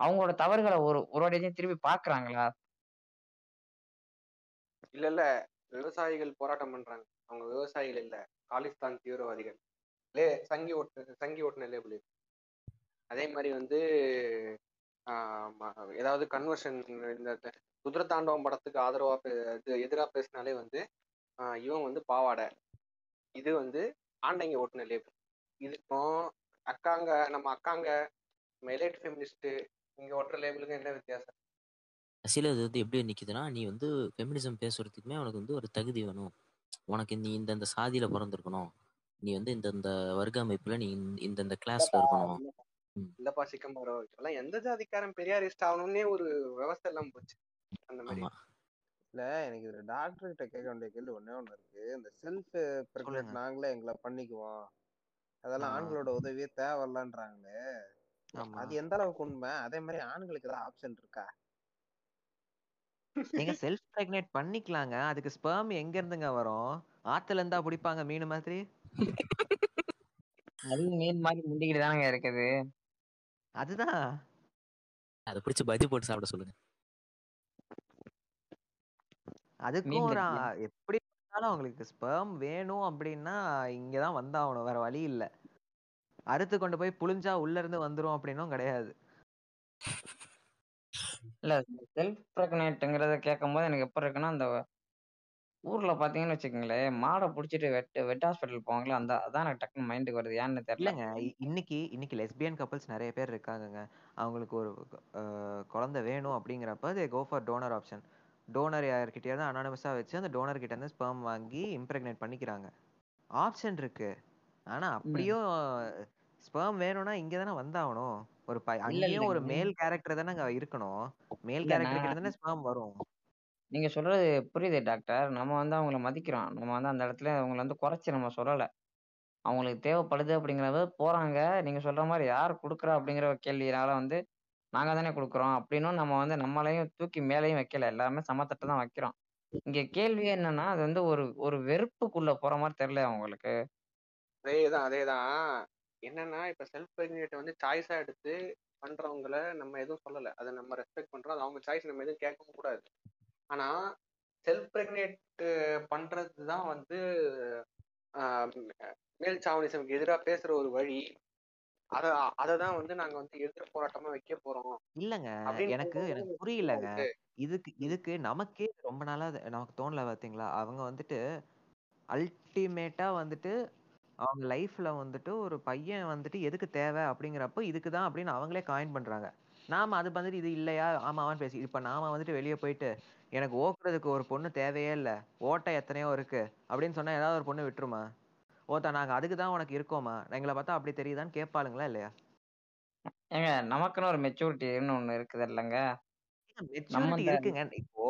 அவங்களோட தவறுகளை ஒரு ஒரு வாட்டியும் திருப்பி பாக்குறாங்களா? இல்ல இல்ல. விவசாயிகள் போராட்டம் பண்றாங்க. அவங்க விவசாயிகள் இல்ல. காலிஸ்தான் தீவிரவாதிகள். லே சங்கி ஓட்டு சங்கி ஓட்டுன லேபிள் அதே மாதிரி வந்து ஏதாவது கன்வர்ஷன் இந்த குதிர தாண்டவம் படத்துக்கு ஆதரவா பே- இது எதிரா பேசினாலே வந்து இவன் வந்து பாவாடை. இது வந்து ஆண்டைங்க ஓட்டுன லேபிள் இதுக்கும் அக்காங்க நம்ம அக்காங்க மெலேட் ஃபெமினிஸ்ட் இங்க ஓட்டுற லேபிளுக்கும் என்ன வித்தியாசம்? இது வந்து எப்படி நிக்குதுன்னா நீ வந்து ஃபெமினிசம் பேசுறதுக்குமே உனக்கு வந்து ஒரு தகுதி வேணும். உனக்கு நீ இந்தந்த சாதியில பிறந்திருக்கணும். நீ வந்து இந்தந்த வர்க்க அமைப்புல நீ இந்த- இந்தந்த கிளாஸ்ல இல்லப்பா இருக்கணும். இல்லப்பா ம். இல்லப்பா சிக்கம்பரம் இப்பெல்லாம் எந்த ஜாதிக்காரன் பெரியாரிஸ்ட் ஆகணும்னே ஒரு விவசாய எல்லாம் போச்சு. அந்த மாதிரி. ஆமா. இல்ல எனக்கு இதுல டாக்டர் கிட்ட கேட்க வேண்டிய கேள்வி ஒண்ணே ஒண்ணு இருக்கு. இந்த செல்ஃப் சொல்லுங்க. நாங்களே எங்களை பண்ணிக்குவோம். அதெல்லாம் ஆண்களோட உதவியே தேவையில்லன்றாங்களே. ஆமா. அது எந்த அளவுக்கு உண்மை? அதே மாதிரி ஆண்களுக்கு ஏதாவது ஆப்ஷன் இருக்கா? நீங்க செல்ஃப் பிரெக்னேட் பண்ணிக்கலாங்க. அதுக்கு ஸ்பெர்ம் எங்க இருந்துங்க வரும்? ஆத்துல இருந்தா பிடிப்பாங்க மீன் மாதிரி? அது மீன் மாதிரி முண்டிக்கிட்டு தானங்க இருக்குது. அதுதான். அதை பிடிச்சி பஜ்ஜி போட்டு சாப்பிட சொல்லுங்க. அதுக்கும் ஒரு எப்படி இருந்தாலும் அவங்களுக்கு ஸ்பெர்ம் வேணும் அப்படின்னா இங்கதான் வந்தாகணும். வேற வழி இல்ல. அறுத்து கொண்டு போய் புழிஞ்சா உள்ள இருந்து வந்துரும் அப்படின்னும் கிடையாது. இல்ல செல்ஃப் ப்ரெக்னேட்டுங்கிறத கேட்கும் போது எனக்கு எப்படி இருக்குன்னா அந்த ஊர்ல பாத்தீங்கன்னு வச்சுக்கோங்களேன் மாடை புடிச்சிட்டு வெட் வெட் ஹாஸ்பிட்டல் போவாங்களே அந்த அதான் எனக்கு டக்குன்னு மைண்டுக்கு வருது. ஏன்னு இல்லைங்க இ- இன்னைக்கு இன்னைக்கு லெஸ்பியன் கப்பல்ஸ் நிறைய பேர் இருக்காங்கங்க. அவங்களுக்கு ஒரு அஹ், குழந்தை வேணும் அப்படிங்கிறப்ப they go for donor option donor யார்கிட்டயாவது அனானமஸாக வச்சு அந்த டோனர் கிட்ட இருந்து ஸ்பெர்ம் வாங்கி இம்ப்ரெக்னேட் பண்ணிக்கிறாங்க. ஆப்ஷன் இருக்கு. ஆனா அப்படியும் ஸ்பெர்ம் வேணும்னா இங்க தானே வந்தாகணும். ஒரு அங்கேயும் ஒரு மேல் கேரக்டர் தானே அங்க இருக்கணும். மேல் கேரக்டர் கிட்ட தானே ஸ்பெர்ம் வரும். நீங்க சொல்றது புரியுது டாக்டர் நம்ம வந்து அவங்கள மதிக்கிறோம். நம்ம வந்து அந்த இடத்துல அவங்கள வந்து குறைச்சி நம்ம சொல்லல. அவங்களுக்கு தேவைப்படுது அப்படிங்கிறத போறாங்க. நீங்க சொல்ற மாதிரி யார் கொடுக்குறா அப்படிங்கிற ஒரு கேள்வினால வந்து நாங்க தானே கொடுக்குறோம் அப்படின்னும் நம்ம வந்து நம்மளையும் தூக்கி மேலேயும் வைக்கல. எல்லாருமே சமத்தட்டு தான் வைக்கிறோம். இங்க கேள்வி என்னன்னா அது வந்து ஒரு ஒரு வெறுப்புக்குள்ள போற மாதிரி தெரியல அவங்களுக்கு அதேதான் அதேதான். என்னன்னா இப்ப செல்ஃப் பிரெக்னேட் வந்து சாய்ஸா எடுத்து பண்றவங்கள நம்ம எதுவும் சொல்லல. அதை நம்ம ரெஸ்பெக்ட் பண்றோம். அது அவங்க சாய்ஸ் நம்ம எதுவும் கேட்கவும் கூடாது. ஆனா செல்ஃப் பிரெக்னேட் பண்றது தான் வந்து மேல் சாவனிசம்க்கு எதிராக பேசுற ஒரு வழி. அத அதை தான் வந்து நாங்க வந்து எதிர் போராட்டமா வைக்க போறோம். இல்லங்க. எனக்கு எனக்கு புரியலங்க. இதுக்கு இதுக்கு நமக்கே ரொம்ப நாளா நமக்கு தோணல பாத்தீங்களா? அவங்க வந்துட்டு அல்டிமேட்டா வந்துட்டு அவங்க லைஃப்ல வந்துட்டு ஒரு பையன் வந்துட்டு எதுக்கு தேவை அப்படிங்கிறப்போ இதுக்கு தான் அப்படின்னு அவங்களே காயின் பண்றாங்க. நாம அது வந்துட்டு இது இல்லையா? ஆமாவான்னு பேசி இப்ப நாம வந்துட்டு வெளியே போயிட்டு எனக்கு ஓக்குறதுக்கு ஒரு பொண்ணு தேவையே இல்லை ஓட்டை எத்தனையோ இருக்கு அப்படின்னு சொன்னா ஏதாவது ஒரு பொண்ணு விட்டுருமா? ஓத்தா நாங்க அதுக்கு தான் உனக்கு இருக்கோமா? எங்களை பார்த்தா அப்படி தெரியுதான்னு கேட்பாளுங்களா இல்லையா? ஏங்க நமக்குன்னு ஒரு மெச்சூரிட்டின்னு ஒண்ணு இருக்குது இல்லைங்க. மெச்சூரிட்டி இருக்குங்க. இப்போ.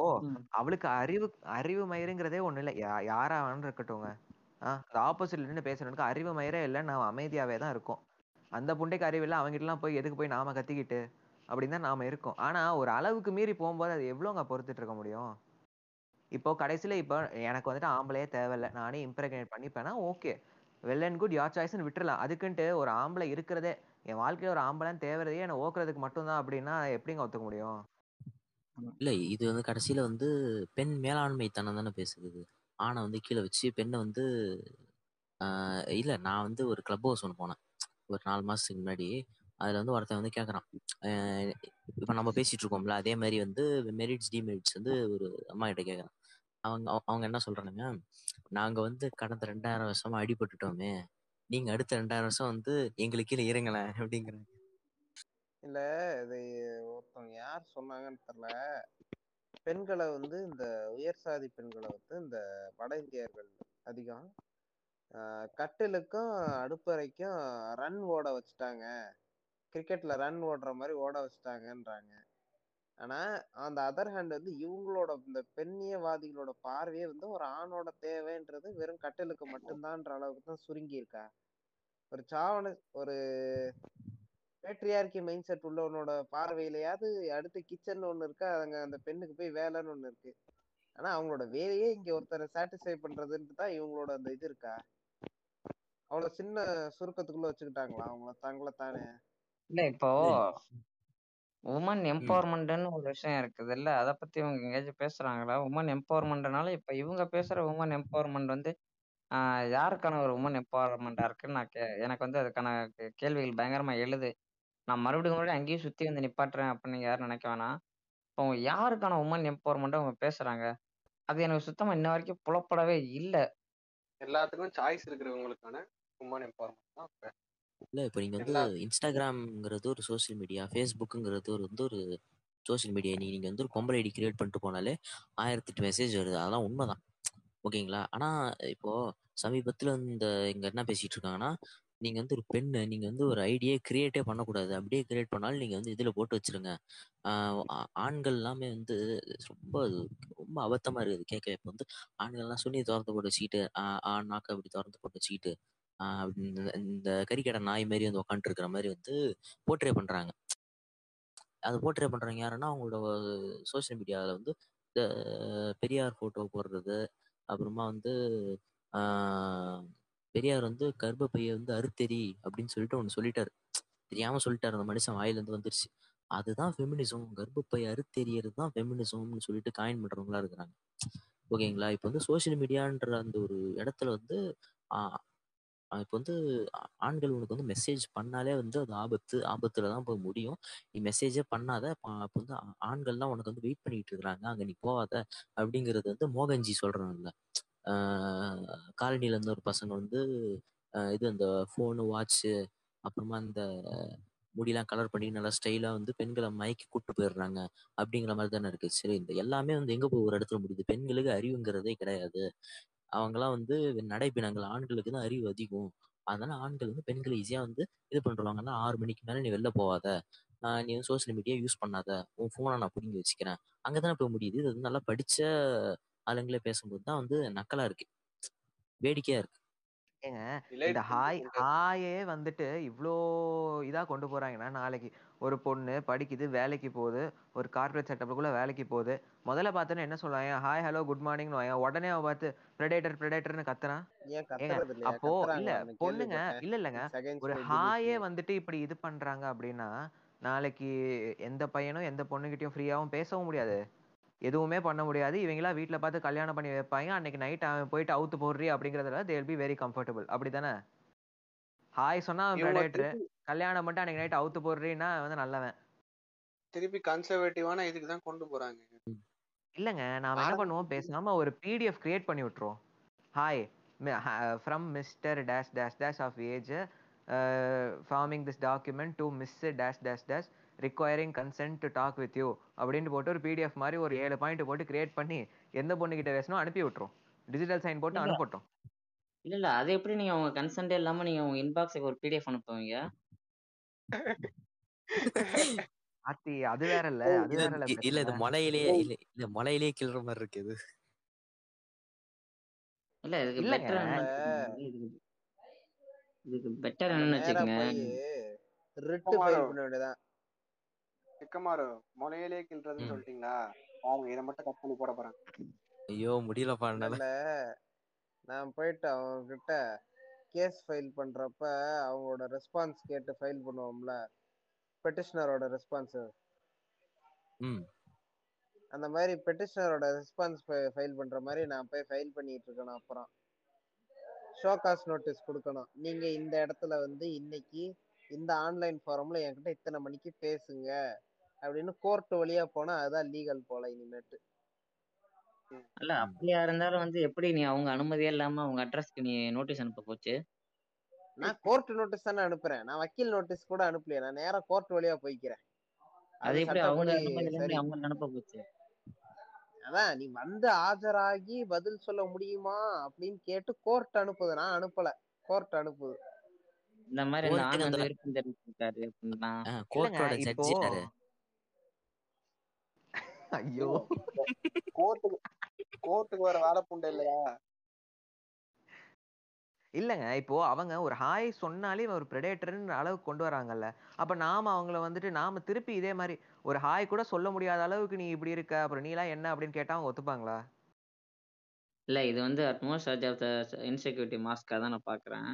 அவளுக்கு அறிவு அறிவு மயிருங்கிறதே ஒண்ணு இல்லை. யாரா வேணாலும் இருக்கட்டும்ங்க அந்த ஆப்போசிட்ல நின்று பேசுறவனுக்கு அறிவு மயிரே இல்லை நாம அமைதியாவே தான் இருக்கோம். அந்த புண்டைக்கு அறிவு இல்லை அவங்ககிட்டலாம் போய் எதுக்கு போய் நாம கத்திக்கிட்டு அப்படின்னு தான் நாம இருக்கோம். ஆனா ஒரு அளவுக்கு மீறி போகும்போது அது எவ்வளோங்க பொறுத்துட்டு இருக்க முடியும்? இப்போ கடைசியில இப்போ எனக்கு வந்துட்டு ஆம்பளையே தேவையில்லை. நானே இம்ப்ரெக்னேட் பண்ணிப்பேன்னா ஓகே வெல் அண்ட் குட் யார் சாய்ஸ்னு விட்டுறலாம். அதுக்குன்ட்டு ஒரு ஆம்பளை இருக்கிறதே என் வாழ்க்கையில ஒரு ஆம்பளைன்னு தேவைறதே என்னை ஓக்குறதுக்கு மட்டும்தான் அப்படின்னா எப்படிங்க ஒத்துக்க முடியும்? இல்ல இது வந்து கடைசியில வந்து பெண் மேலாண்மைத்தனம் தானே பேசுது ஆணை வந்து கீழே வச்சு பெண்ணை வந்து இல்லை நான் வந்து ஒரு கிளப் ஹவுஸ் ஒன்று போனேன். ஒரு நாலு மாதத்துக்கு முன்னாடி. அதில் வந்து ஒருத்தன் வந்து கேட்குறான் இப்போ நம்ம பேசிட்டு இருக்கோம்ல அதே மாதிரி வந்து மெரிட்ஸ் டிமெரிட்ஸ் வந்து ஒரு அம்மா கிட்ட கேட்குறான் அவங்க அவங்க என்ன சொல்கிறாங்க நாங்கள் வந்து கடந்த ரெண்டாயிரம் வருஷமாக அடிபட்டுட்டோமே. நீங்கள் அடுத்த ரெண்டாயிரம் வருஷம் வந்து எங்களுக்கு கீழே இறங்கலை அப்படிங்கிறாங்க. இல்லை இது ஒருத்தவங்க யார் சொன்னாங்கன்னு தெரில பெண்களை வந்து இந்த உயர் சாதி பெண்களை வந்து இந்த வட இந்தியர்கள் அதிகம். ஆஹ் கட்டிலுக்கும் அடுப்பறைக்கும் ரன் ஓட வச்சுட்டாங்க. கிரிக்கெட்ல ரன் ஓடுற மாதிரி ஓட வச்சுட்டாங்கன்றாங்க. ஆனா அந்த அதர் ஹேண்ட் வந்து இவங்களோட இந்த பெண்ணியவாதிகளோட பார்வையே வந்து ஒரு ஆணோட தேவைன்றது வெறும் கட்டிலுக்கு மட்டும்தான்ற அளவுக்கு தான் சுருங்கி இருக்கா ஒரு சாவன ஒரு பேட்ரியார்கி மைண்ட் செட் உள்ளவனோட பார்வையிலயாவது அடுத்து கிச்சன் ஒண்ணு இருக்கா அங்க அந்த பெண்ணுக்கு போய் வேலைன்னு ஒண்ணு இருக்கு. ஆனா அவங்களோட வேலையே இங்க ஒருத்தரை சாட்டிஸ்ஃபை பண்றதுன்ட்டு தான் இவங்களோட அந்த இது இருக்கா? அவ்வளவு சின்ன சுருக்கத்துக்குள்ள வச்சுக்கிட்டாங்களா? அவங்கள தங்களை தானே? இல்ல இப்போ உமன் எம்பவர்மெண்ட்னு ஒரு விஷயம் இருக்குது இல்ல அதை பத்தி இவங்க எங்கேயாச்சும் பேசுறாங்களா? உமன் எம்பவர்மெண்ட்னால இப்ப இவங்க பேசுற உமன் எம்பவர்மெண்ட் வந்து ஆஹ் யாருக்கான ஒரு உமன் எம்பவர்மெண்டா இருக்குன்னு நான் கே எனக்கு வந்து அதுக்கான கேள்விகள் பயங்கரமா எழுது. நான் மறுபடியும் மறுபடியும் அங்கேயும் சுத்தி வந்து நிப்பாட்டுறேன் அப்படின்னு யாரும் நினைக்க வேணாம். இப்போ அவங்க யாருக்கான உமன் எம்பவர்மெண்ட் அவங்க பேசுறாங்க? அது எனக்கு சுத்தமா இன்ன வரைக்கும் புலப்படவே இல்ல. எல்லாத்துக்கும் சாய்ஸ் இருக்கிறவங்களுக்கான உமன் எம்பவர்மெண்ட் தான் இல்ல இப்போ நீங்க வந்து இன்ஸ்டாகிராம்ங்கிறது ஒரு சோஷியல் மீடியா ஃபேஸ்புக்குங்கிறது ஒரு வந்து ஒரு சோஷியல் மீடியா நீங்க நீங்க வந்து ஒரு பொம்பளை ஐடி கிரியேட் பண்ணிட்டு போனாலே ஆயிரத்தெட்டு மெசேஜ் வருது. அதெல்லாம் உண்மைதான். ஓகேங்களா? ஆனா இப்போ சமீபத்துல இந்த இங்க என்ன பேசிட்டு இருக்காங்கன்னா நீங்க வந்து ஒரு பெண்ணு நீங்க வந்து ஒரு ஐடியே கிரியேட்டே பண்ணக்கூடாது. அப்படியே கிரியேட் பண்ணாலும் நீங்க வந்து இதுல போட்டு வச்சிருங்க. ஆஹ் ஆ- ஆண்கள் எல்லாமே வந்து ரொம்ப ரொம்ப அபத்தமா இருக்குது. கேட்க இப்போ வந்து ஆண்கள் எல்லாம் சொல்லி திறந்து போட்டு வச்சுக்கிட்டு ஆஹ் ஆண் நாக்க அப்படி திறந்து போட்டு வச்சுக்கிட்டு ஆஹ் அப்படி இந்த இந்த கறிக்கடை நாய் மாதிரி வந்து உட்காந்துட்டு இருக்கிற மாதிரி வந்து போர்ட்ரே பண்றாங்க. அது போர்ட்ரே பண்றவங்க யாருன்னா அவங்களோட சோஷியல் மீடியாவில் வந்து இந்த பெரியார் போட்டோ போடுறது அப்புறமா வந்து ஆஹ் பெரியார் வந்து கர்ப்பப்பையை வந்து அறுத்தெறி அப்படின்னு சொல்லிட்டு ஒன்று சொல்லிட்டாரு. தெரியாம சொல்லிட்டாரு. அந்த மனுஷன் வாயிலிருந்து வந்துருச்சு. அதுதான் ஃபெமினிசம் கர்ப்பப்பை அறுத்தெறியறது தான் ஃபெமினிசம்னு சொல்லிட்டு காயின் பண்றவங்களா இருக்கிறாங்க. ஓகேங்களா? இப்போ வந்து சோஷியல் மீடியான்ற அந்த ஒரு இடத்துல வந்து இப்போ வந்து ஆண்கள் உனக்கு வந்து மெசேஜ் பண்ணாலே வந்து அது ஆபத்து ஆபத்துல தான் போய் முடியும். நீ மெசேஜே பண்ணாத. இப்போ வந்து ஆண்கள்லாம் உனக்கு வந்து வெயிட் பண்ணிட்டு இருக்கிறாங்க. அங்க நீ போகாத அப்படிங்கிறது வந்து மோகன்ஜி சொல்றாங்கல்ல. காலனியில இருந்து ஒரு பசங்க வந்து இது அந்த ஃபோனு வாட்ச்சு அப்புறமா அந்த முடியெல்லாம் கலர் பண்ணி நல்லா ஸ்டைலாக வந்து பெண்களை மயக்கி கூப்பிட்டு போயிடுறாங்க அப்படிங்கிற மாதிரி தானே இருக்கு. சரி இந்த எல்லாமே வந்து எங்க போய் ஒரு இடத்துல முடியுது? பெண்களுக்கு அறிவுங்கிறதே கிடையாது. அவங்கெல்லாம் வந்து நடைப்பினங்கள் ஆண்களுக்கு தான் அறிவு அதிகம். அதனால ஆண்கள் வந்து பெண்களை ஈஸியாக வந்து இது பண்ணுறாங்கன்னா ஆறு மணிக்கு மேலே நீ வெளில போகாத. நீ வந்து சோஷியல் மீடியா யூஸ் பண்ணாத. உன் ஃபோனை நான் பிடிங்கி வச்சுக்கிறேன். அங்கதானே போய் முடியுது? இது வந்து நல்லா படித்த ஆளுங்களே பேசும்போது தான் வந்து நக்கலா இருக்கு. வேடிக்கையா இருக்கு. ஏங்க இந்த ஹாய் ஹாயே வந்துட்டு இவ்ளோ இதா கொண்டு போறாங்கன்னா நாளைக்கு ஒரு பொண்ணு படிக்குது வேலைக்கு போகுது ஒரு கார்ப்பரேட் செட்டப்புக்குள்ள வேலைக்கு போகுது. முதல்ல பார்த்தோன்னே என்ன சொல்லுவாங்க? ஹாய் ஹலோ குட் மார்னிங் உடனே அவ பார்த்து ப்ரெடேட்டர் ப்ரெடேட்டர்னு கத்துறான் அப்போ இல்ல பொண்ணுங்க இல்ல இல்லங்க. ஒரு ஹாயே வந்துட்டு இப்படி இது பண்றாங்க அப்படின்னா நாளைக்கு எந்த பையனும் எந்த பொண்ணுகிட்டயும் ஃப்ரீயாவும் பேசவும் முடியாது. எதுவுமே பண்ண முடியாது. இவங்களா வீட்ல பார்த்து கல்யாணம் பண்ணி வைப்பாங்க. அன்னைக்கு நைட் அவன் போயிட்டு அவுத்து போடுறி அப்படிங்கறதுல தேல் பி வெரி கம்ஃபர்டபுள் அப்படிதானே ஹாய் சொன்னா ப்ரெடேட்டர் கல்யாணம் பண்ணிட்டு அன்னைக்கு நைட் அவுத்து போடுறீன்னா வந்து நல்லவன். திருப்பி கன்சர்வேட்டிவான இதுக்கு தான் கொண்டு போறாங்க. இல்லைங்க நாம என்ன பண்ணுவோம்? பேசாம ஒரு பிடிஎஃப் கிரியேட் பண்ணி விட்டுருவோம். Hi from mister dash dash dash of age forming this document to miss dash dash dash requiring consent to talk with you அப்படின்னு போட்டு ஒரு பிடிஎஃப் மாதிரி ஒரு ஏழு பாயிண்ட் போட்டு கிரியேட் பண்ணி எந்த பொண்ணுகிட்ட பேசணும் அனுப்பி விட்டுரும். டிஜிட்டல் சைன் போட்டு அனுப்பட்டும். இல்ல இல்ல. அது எப்படி நீங்க உங்க கன்சென்டே இல்லாம நீங்க உங்க இன்பாக்ஸுக்கு ஒரு பிடிஎஃப் அனுப்புவீங்க? ஆத்தி அது வேற இல்ல. அது வேற இல்ல இல்ல இது முளையிலேயே இல்ல இல்ல முளையிலேயே கிள்ற மாதிரி இருக்கு இது. இல்ல இதுக்கு பெட்டர் இதுக்கு பெட்டர் என்னன்னு வச்சுக்கோங்க. ரிட்டு ஃபைல் பண்ண வேண்டியதான் சிக்கமாரோ முளையிலே கிள்றதுன்னு. சொல்லிட்டீங்களா? பாருங்க இதை மட்டும் கட் பண்ணி போட போறாங்க ஐயோ முடியலப்பா என்னால. நான் போயிட்டு அவங்க கிட்ட கேஸ் ஃபைல் பண்றப்ப அவங்களோட ரெஸ்பான்ஸ் கேட்டு ஃபைல் பண்ணுவோம்ல பெட்டிஷனரோட ரெஸ்பான்ஸ் ம். அந்த மாதிரி பெட்டிஷனரோட ரெஸ்பான்ஸ் ஃபைல் பண்ற மாதிரி நான் போய் ஃபைல் பண்ணிட்டு இருக்கணும் அப்புறம். ஷோகாஸ் நோட்டீஸ் கொடுக்கணும். நீங்க இந்த இடத்துல வந்து இன்னைக்கு இந்த ஆன்லைன் ஃபாரம்ல என்கிட்ட இத்தனை மணிக்கு பேசுங்க. அப்படின்னு கோர்ட் வழியா போனா அதுதான் லீகல் போல இனிமேட்டு. இல்ல அப்படியா இருந்தாலும் வந்து எப்படி நீ அவங்க அனுமதியே இல்லாம அவங்க அட்ரஸ்க்கு நீ நோட்டீஸ் அனுப்ப போச்சு? நான் கோர்ட் நோட்டீஸ் தானே அனுப்புறேன். நான் வக்கீல் நோட்டீஸ் கூட அனுப்பலையே. நான் நேரா கோர்ட் வழியா போய்க்கிறேன். அது எப்படி அவங்க அவங்க அனுப்ப போச்சு? அதான் நீ வந்து ஆஜராகி பதில் சொல்ல முடியுமா அப்படின்னு கேட்டு கோர்ட் அனுப்புது. நான் அனுப்பல. கோர்ட் அனுப்புது. இந்த மாதிரி இந்த கோர்ட்டுக்கு ஆண் அந்த வந்து விருப்பம் தெரிவிச்சிருக்காரு அப்படின்னா இல்லைங்க கோர்ட்டோட இப்போ ஜட்ஜி யாரு ஐயோ. கோர்ட்டுக்கு கோர்ட்டுக்கு வர வேலை புண்டை இல்லையா? இல்லைங்க இப்போ அவங்க ஒரு ஹாய் சொன்னாலே ஒரு ப்ரெடேட்டர்னு அளவுக்கு கொண்டு வராங்கல்ல. அப்ப நாம அவங்கள வந்துட்டு நாம திருப்பி இதே மாதிரி ஒரு ஹாய் கூட சொல்ல முடியாத அளவுக்கு நீ இப்படி இருக்க அப்புறம் நீலாம் என்ன அப்படின்னு கேட்டா அவங்க ஒத்துப்பாங்களா? இல்ல இது வந்து utmost charge of the insecurity மாஸ்க்காக தான் நான் பாக்குறேன்.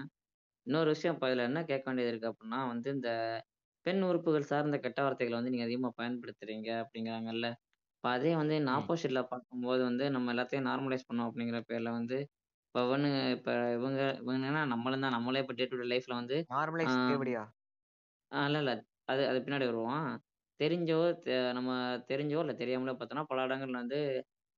இன்னொரு விஷயம் இப்போ இதுல என்ன கேட்க வேண்டியது இருக்கு அப்படின்னா வந்து இந்த பெண் உறுப்புகள் சார்ந்த கெட்ட வார்த்தைகளை வந்து நீங்க அதிகமா பயன்படுத்துறீங்க அப்படிங்கிறாங்கல்ல. இப்போ அதே வந்து இந்த ம். ஆப்போசிட்ல பார்க்கும்போது வந்து நம்ம எல்லாத்தையும் நார்மலைஸ் பண்ணோம் அப்படிங்கிற பேர்ல வந்து இப்போ இவனு இப்போ இவங்க இவங்கன்னா நம்மளும் தான். நம்மளே இப்போ டே டு டே லைஃப்ல வந்து நார்மலைஸ் ஆஹ் எப்படியா இல்ல இல்ல. அது அது பின்னாடி வருவோம். தெரிஞ்சோ தெ- நம்ம தெரிஞ்சோ இல்லை தெரியாமலோ பார்த்தோன்னா பல இடங்கள்ல வந்து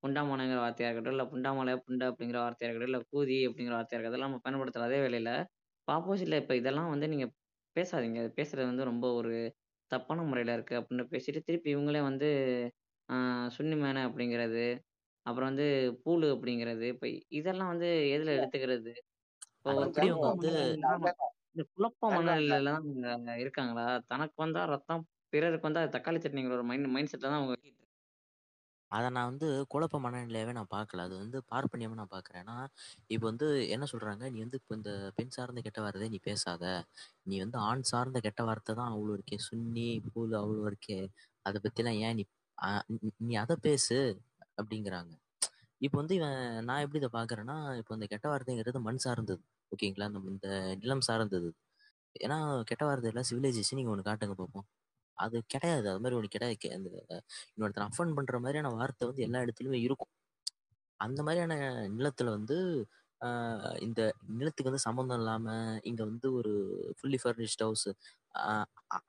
புண்டாமனைங்கிற வார்த்தையா இருக்கட்டும் இல்லை புண்டாமலை புண்டை அப்படிங்கிற வார்த்தையா இருக்கட்டும் இல்லை கூதி அப்படிங்கிற வார்த்தையா இருக்கட்டும் அதெல்லாம் நம்ம பயன்படுத்துற அதே வேலையில இப்போ ஆப்போசிட்ல இப்போ இதெல்லாம் வந்து நீங்க பேசாதீங்க. இது பேசுறது வந்து ரொம்ப ஒரு தப்பான முறையில இருக்கு அப்படின்னு பேசிட்டு திருப்பி இவங்களே வந்து ஆஹ் சுன்னி மேனை அப்படிங்கிறது அப்புறம் வந்து பூலு அப்படிங்கிறது இப்போ இதெல்லாம் வந்து எதுல எடுத்துக்கிறது? இப்போ அது ஒரு வந்து மனநிலையில இந்த குழப்ப அவங்க இருக்காங்களா? தனக்கு வந்தா ரத்தம் பிறருக்கு வந்தா தக்காளி சட்னிங்கிற ஒரு மைண்ட் மைண்ட் செட்ல தான் அவங்க அதை நான் வந்து குழப்ப மனநிலையாவே நான் பார்க்கல அது வந்து பார்ப்பனியமா நான் பார்க்கறேன் ஏன்னா இப்போ வந்து என்ன சொல்றாங்க? நீ வந்து இப்போ இந்த பெண் சார்ந்த கெட்ட வார்த்தை நீ பேசாத. நீ வந்து ஆண் சார்ந்த கெட்ட வார்த்தை தான் அவ்வளோ இருக்கே. சுன்னி பூல் அவ்வளோ இருக்கே. அதை பத்திலாம் ஏன் நீ ஆ, நீ அதை பேசு அப்படிங்கிறாங்க. இப்போ வந்து இவன் நான் எப்படி இதை பாக்குறேன்னா இப்போ இந்த கெட்ட வார்த்தைங்கிறது மண் சார்ந்தது ஓகேங்களா? நம்ம இந்த நிலம் சார்ந்தது. ஏன்னா கெட்ட வார்த்தை எல்லாம் சிவிலைசேஷன் நீங்க ஒன்று காட்டுங்க பார்ப்போம் அது கிடையாது. அது மாதிரி ஒன்று கிடையாது. அந்த இன்னொருத்தன் அஃபன் பண்ற மாதிரியான வார்த்தை வந்து எல்லா இடத்துலயுமே இருக்கும். அந்த மாதிரியான நிலத்துல வந்து இந்த நிலத்துக்கு வந்து சம்மந்தம் இல்லாம இங்க வந்து ஒரு ஃபுல்லி ஃபர்னிஷ்ட் ஹவுஸ்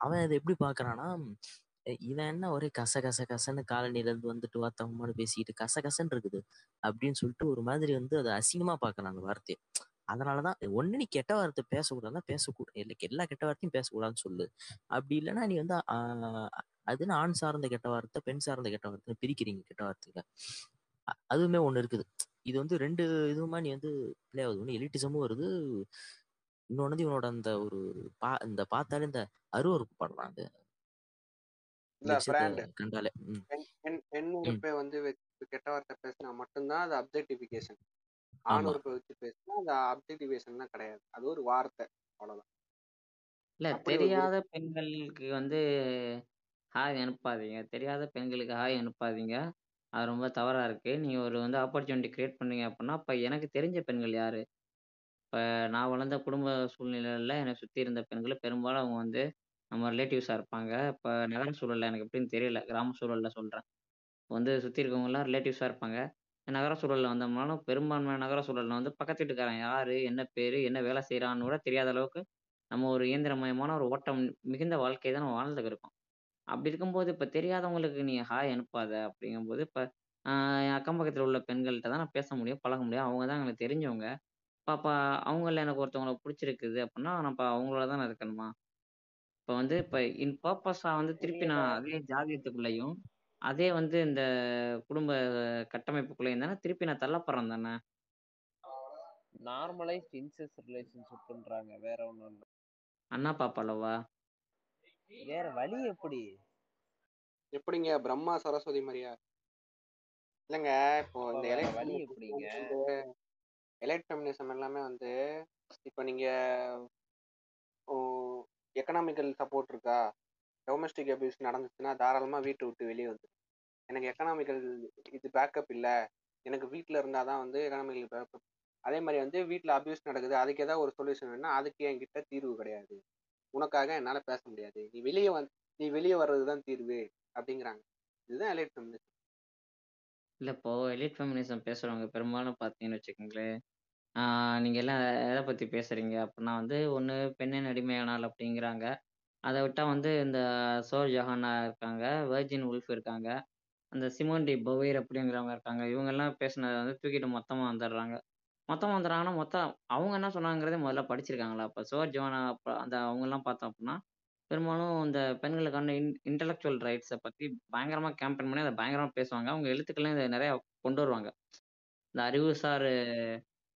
அவன் இதை எப்படி பாக்குறான்னா இவன் என்ன ஒரே கச கச கசன்னு காலனில இருந்து வந்துட்டு வாத்தவமான பேசிக்கிட்டு கச கசன்னு இருக்குது அப்படின்னு சொல்லிட்டு ஒரு மாதிரி வந்து அதை அசிங்கமா பாக்குறாங்க வார்த்தையை. அதனாலதான் ஒண்ணு நீ கெட்ட வார்த்தை பேசக்கூடாதுன்னா பேசக்கூடாது இல்லை எல்லா கெட்ட வார்த்தையும் பேசக்கூடாதுன்னு சொல்லு. அப்படி இல்லைன்னா நீ வந்து அதுன்னு ஆண் சார்ந்த கெட்ட வார்த்தை பெண் சார்ந்த கெட்ட வார்த்தை பிரிக்கிறீங்க கெட்ட வார்த்தையில. அதுவுமே ஒண்ணு இருக்குது. இது வந்து ரெண்டு இதுவுமா நீ வந்து பிளே ஆகுது ஒன்று எலிட்டிசமும் வருது. இன்னொன்னு வந்து இவனோட அந்த ஒரு பா இந்த பார்த்தாலே இந்த அருவருப்பு படுறான் அந்த இல்ல பிராண்ட் கண்டாலே. வந்து கெட்ட வார்த்தை பேசினா மட்டும்தான் அது அப்ஜெக்டிஃபிகேஷன் ஆண் ஆமா. உறுப்பை வச்சு பேசினா அது அப்ஜெக்டிஃபிகேஷன் தான் கிடையாது. அது ஒரு வார்த்தை அவ்வளவுதான். இல்ல தெரியாத பெண்களுக்கு வந்து ஹாய் அனுப்பாதீங்க. தெரியாத பெண்களுக்கு ஹாய் அனுப்பாதீங்க. அது ரொம்ப தவறா இருக்கு. நீங்க ஒரு வந்து ஆப்பர்ச்சுனிட்டி கிரியேட் பண்ணீங்க அப்படின்னா இப்ப எனக்கு தெரிஞ்ச பெண்கள் யாரு? இப்ப நான் வளர்ந்த குடும்ப சூழ்நிலையில என்னை சுத்தி இருந்த பெண்கள் பெரும்பாலும் அவங்க வந்து நம்ம ரிலேட்டிவ்ஸா இருப்பாங்க. இப்ப நகர சூழல்ல எனக்கு எப்படின்னு தெரியல. கிராம சூழல்ல சொல்றேன். வந்து சுத்தி இருக்கவங்கலாம் ரிலேட்டிவ்ஸாக ரிலேட்டிவ்ஸா இருப்பாங்க. நகர சூழல்ல வந்தோம்னாலும் பெரும்பான்மையான நகர சூழல்ல வந்து பக்கத்து வீட்டுக்காரன் யாரு என்ன பேரு என்ன வேலை செய்கிறான்னு கூட தெரியாத அளவுக்கு நம்ம ஒரு இயந்திரமயமான ஒரு ஓட்டம் மிகுந்த வாழ்க்கையை தான் நம்ம வாழ்ந்துட்டு இருக்கோம். அப்படி இருக்கும்போது இப்ப தெரியாதவங்களுக்கு நீ ஹாய் அனுப்பாத அப்படிங்கும்போது இப்ப என் அக்கம் பக்கத்துல உள்ள பெண்கள்கிட்ட தான் நான் பேச முடியும் பழக முடியும். அவங்க தான் எனக்கு தெரிஞ்சவங்க. பாப்பா அவங்கள எனக்கு ஒருத்தவங்களை பிடிச்சிருக்குது அப்படின்னா நான் இப்போ அவங்களோட தான் நான் இருக்கணுமா? இப்ப வந்து இப்ப இன் பர்பஸா வந்து திருப்பி நான் அதே ஜாதியத்துக்குள்ளேயும் அதே வந்து இந்த குடும்ப கட்டமைப்புக்குள்ளேயும் தானே திருப்பி நான் தள்ளப்படுறேன் தானே? நார்மலைஸ்ட் இன்செஸ்ட் ரிலேஷன்ஷிப்ன்றாங்க வேற இல்ல. அண்ணா பாப்பாலவா? வேற வழி எப்படி? எப்படிங்க? பிரம்மா சரஸ்வதி மாதிரியா? இல்லைங்க இப்போ இந்த வழி எப்படிங்க? ஃபெமினிசம் எல்லாமே வந்து இப்போ நீங்க எக்கனாமிக்கல் சப்போர்ட் இருக்கா? டொமஸ்டிக் அபியூஸ் நடந்துச்சுன்னா தாராளமாக வீட்டை விட்டு வெளியே வந்து எனக்கு எக்கனாமிக்கல் இது பேக்கப் இல்லை. எனக்கு வீட்டில் இருந்தால் தான் வந்து எக்கனாமிக்கல் பேக்கப் அதே மாதிரி வந்து வீட்டில் அபியூஸ் நடக்குது. அதுக்கு ஏதாவது ஒரு சொல்யூஷன் வேணும்னா அதுக்கு என்கிட்ட தீர்வு கிடையாது. உனக்காக என்னால் பேச முடியாது. நீ வெளியே வந் நீ வெளியே வர்றது தான் தீர்வு அப்படிங்கிறாங்க. இதுதான் எலைட் ஃபெமினிசம் இல்லை இப்போ எலிட் ஃபெமினிசம் பேசுகிறவங்க பெரும்பாலும் பார்த்தீங்கன்னு வச்சுக்கோங்களேன் ஆஹ் நீங்க எல்லாம் எதை பத்தி பேசுறீங்க? அப்படின்னா வந்து ஒண்ணு பெண்ணின் அடிமையானால் அப்படிங்கிறாங்க அதை விட்டா வந்து இந்த சோர் ஜஹானா இருக்காங்க வெர்ஜின் உல்ஃப் இருக்காங்க அந்த சிமோன் டி பவீர் அப்படிங்கிறவங்க இருக்காங்க. இவங்க எல்லாம் வந்து தூக்கிட்டு மொத்தமா வந்துடுறாங்க. மொத்தமா வந்துடுறாங்கன்னா மொத்தம் அவங்க என்ன சொன்னாங்கிறதே முதல்ல படிச்சிருக்காங்களா? அப்ப சோர் ஜோனா அப்ப அந்த அவங்க எல்லாம் பார்த்தோம் அப்படின்னா பெரும்பாலும் இந்த பெண்களுக்கான இன் இன்டலெக்சுவல் ரைட்ஸை பத்தி பயங்கரமா கேம்பெயின் பண்ணி அதை பயங்கரமா பேசுவாங்க. அவங்க எழுத்துக்கள்லாம் இதை நிறைய கொண்டு வருவாங்க. இந்த அறிவுசார்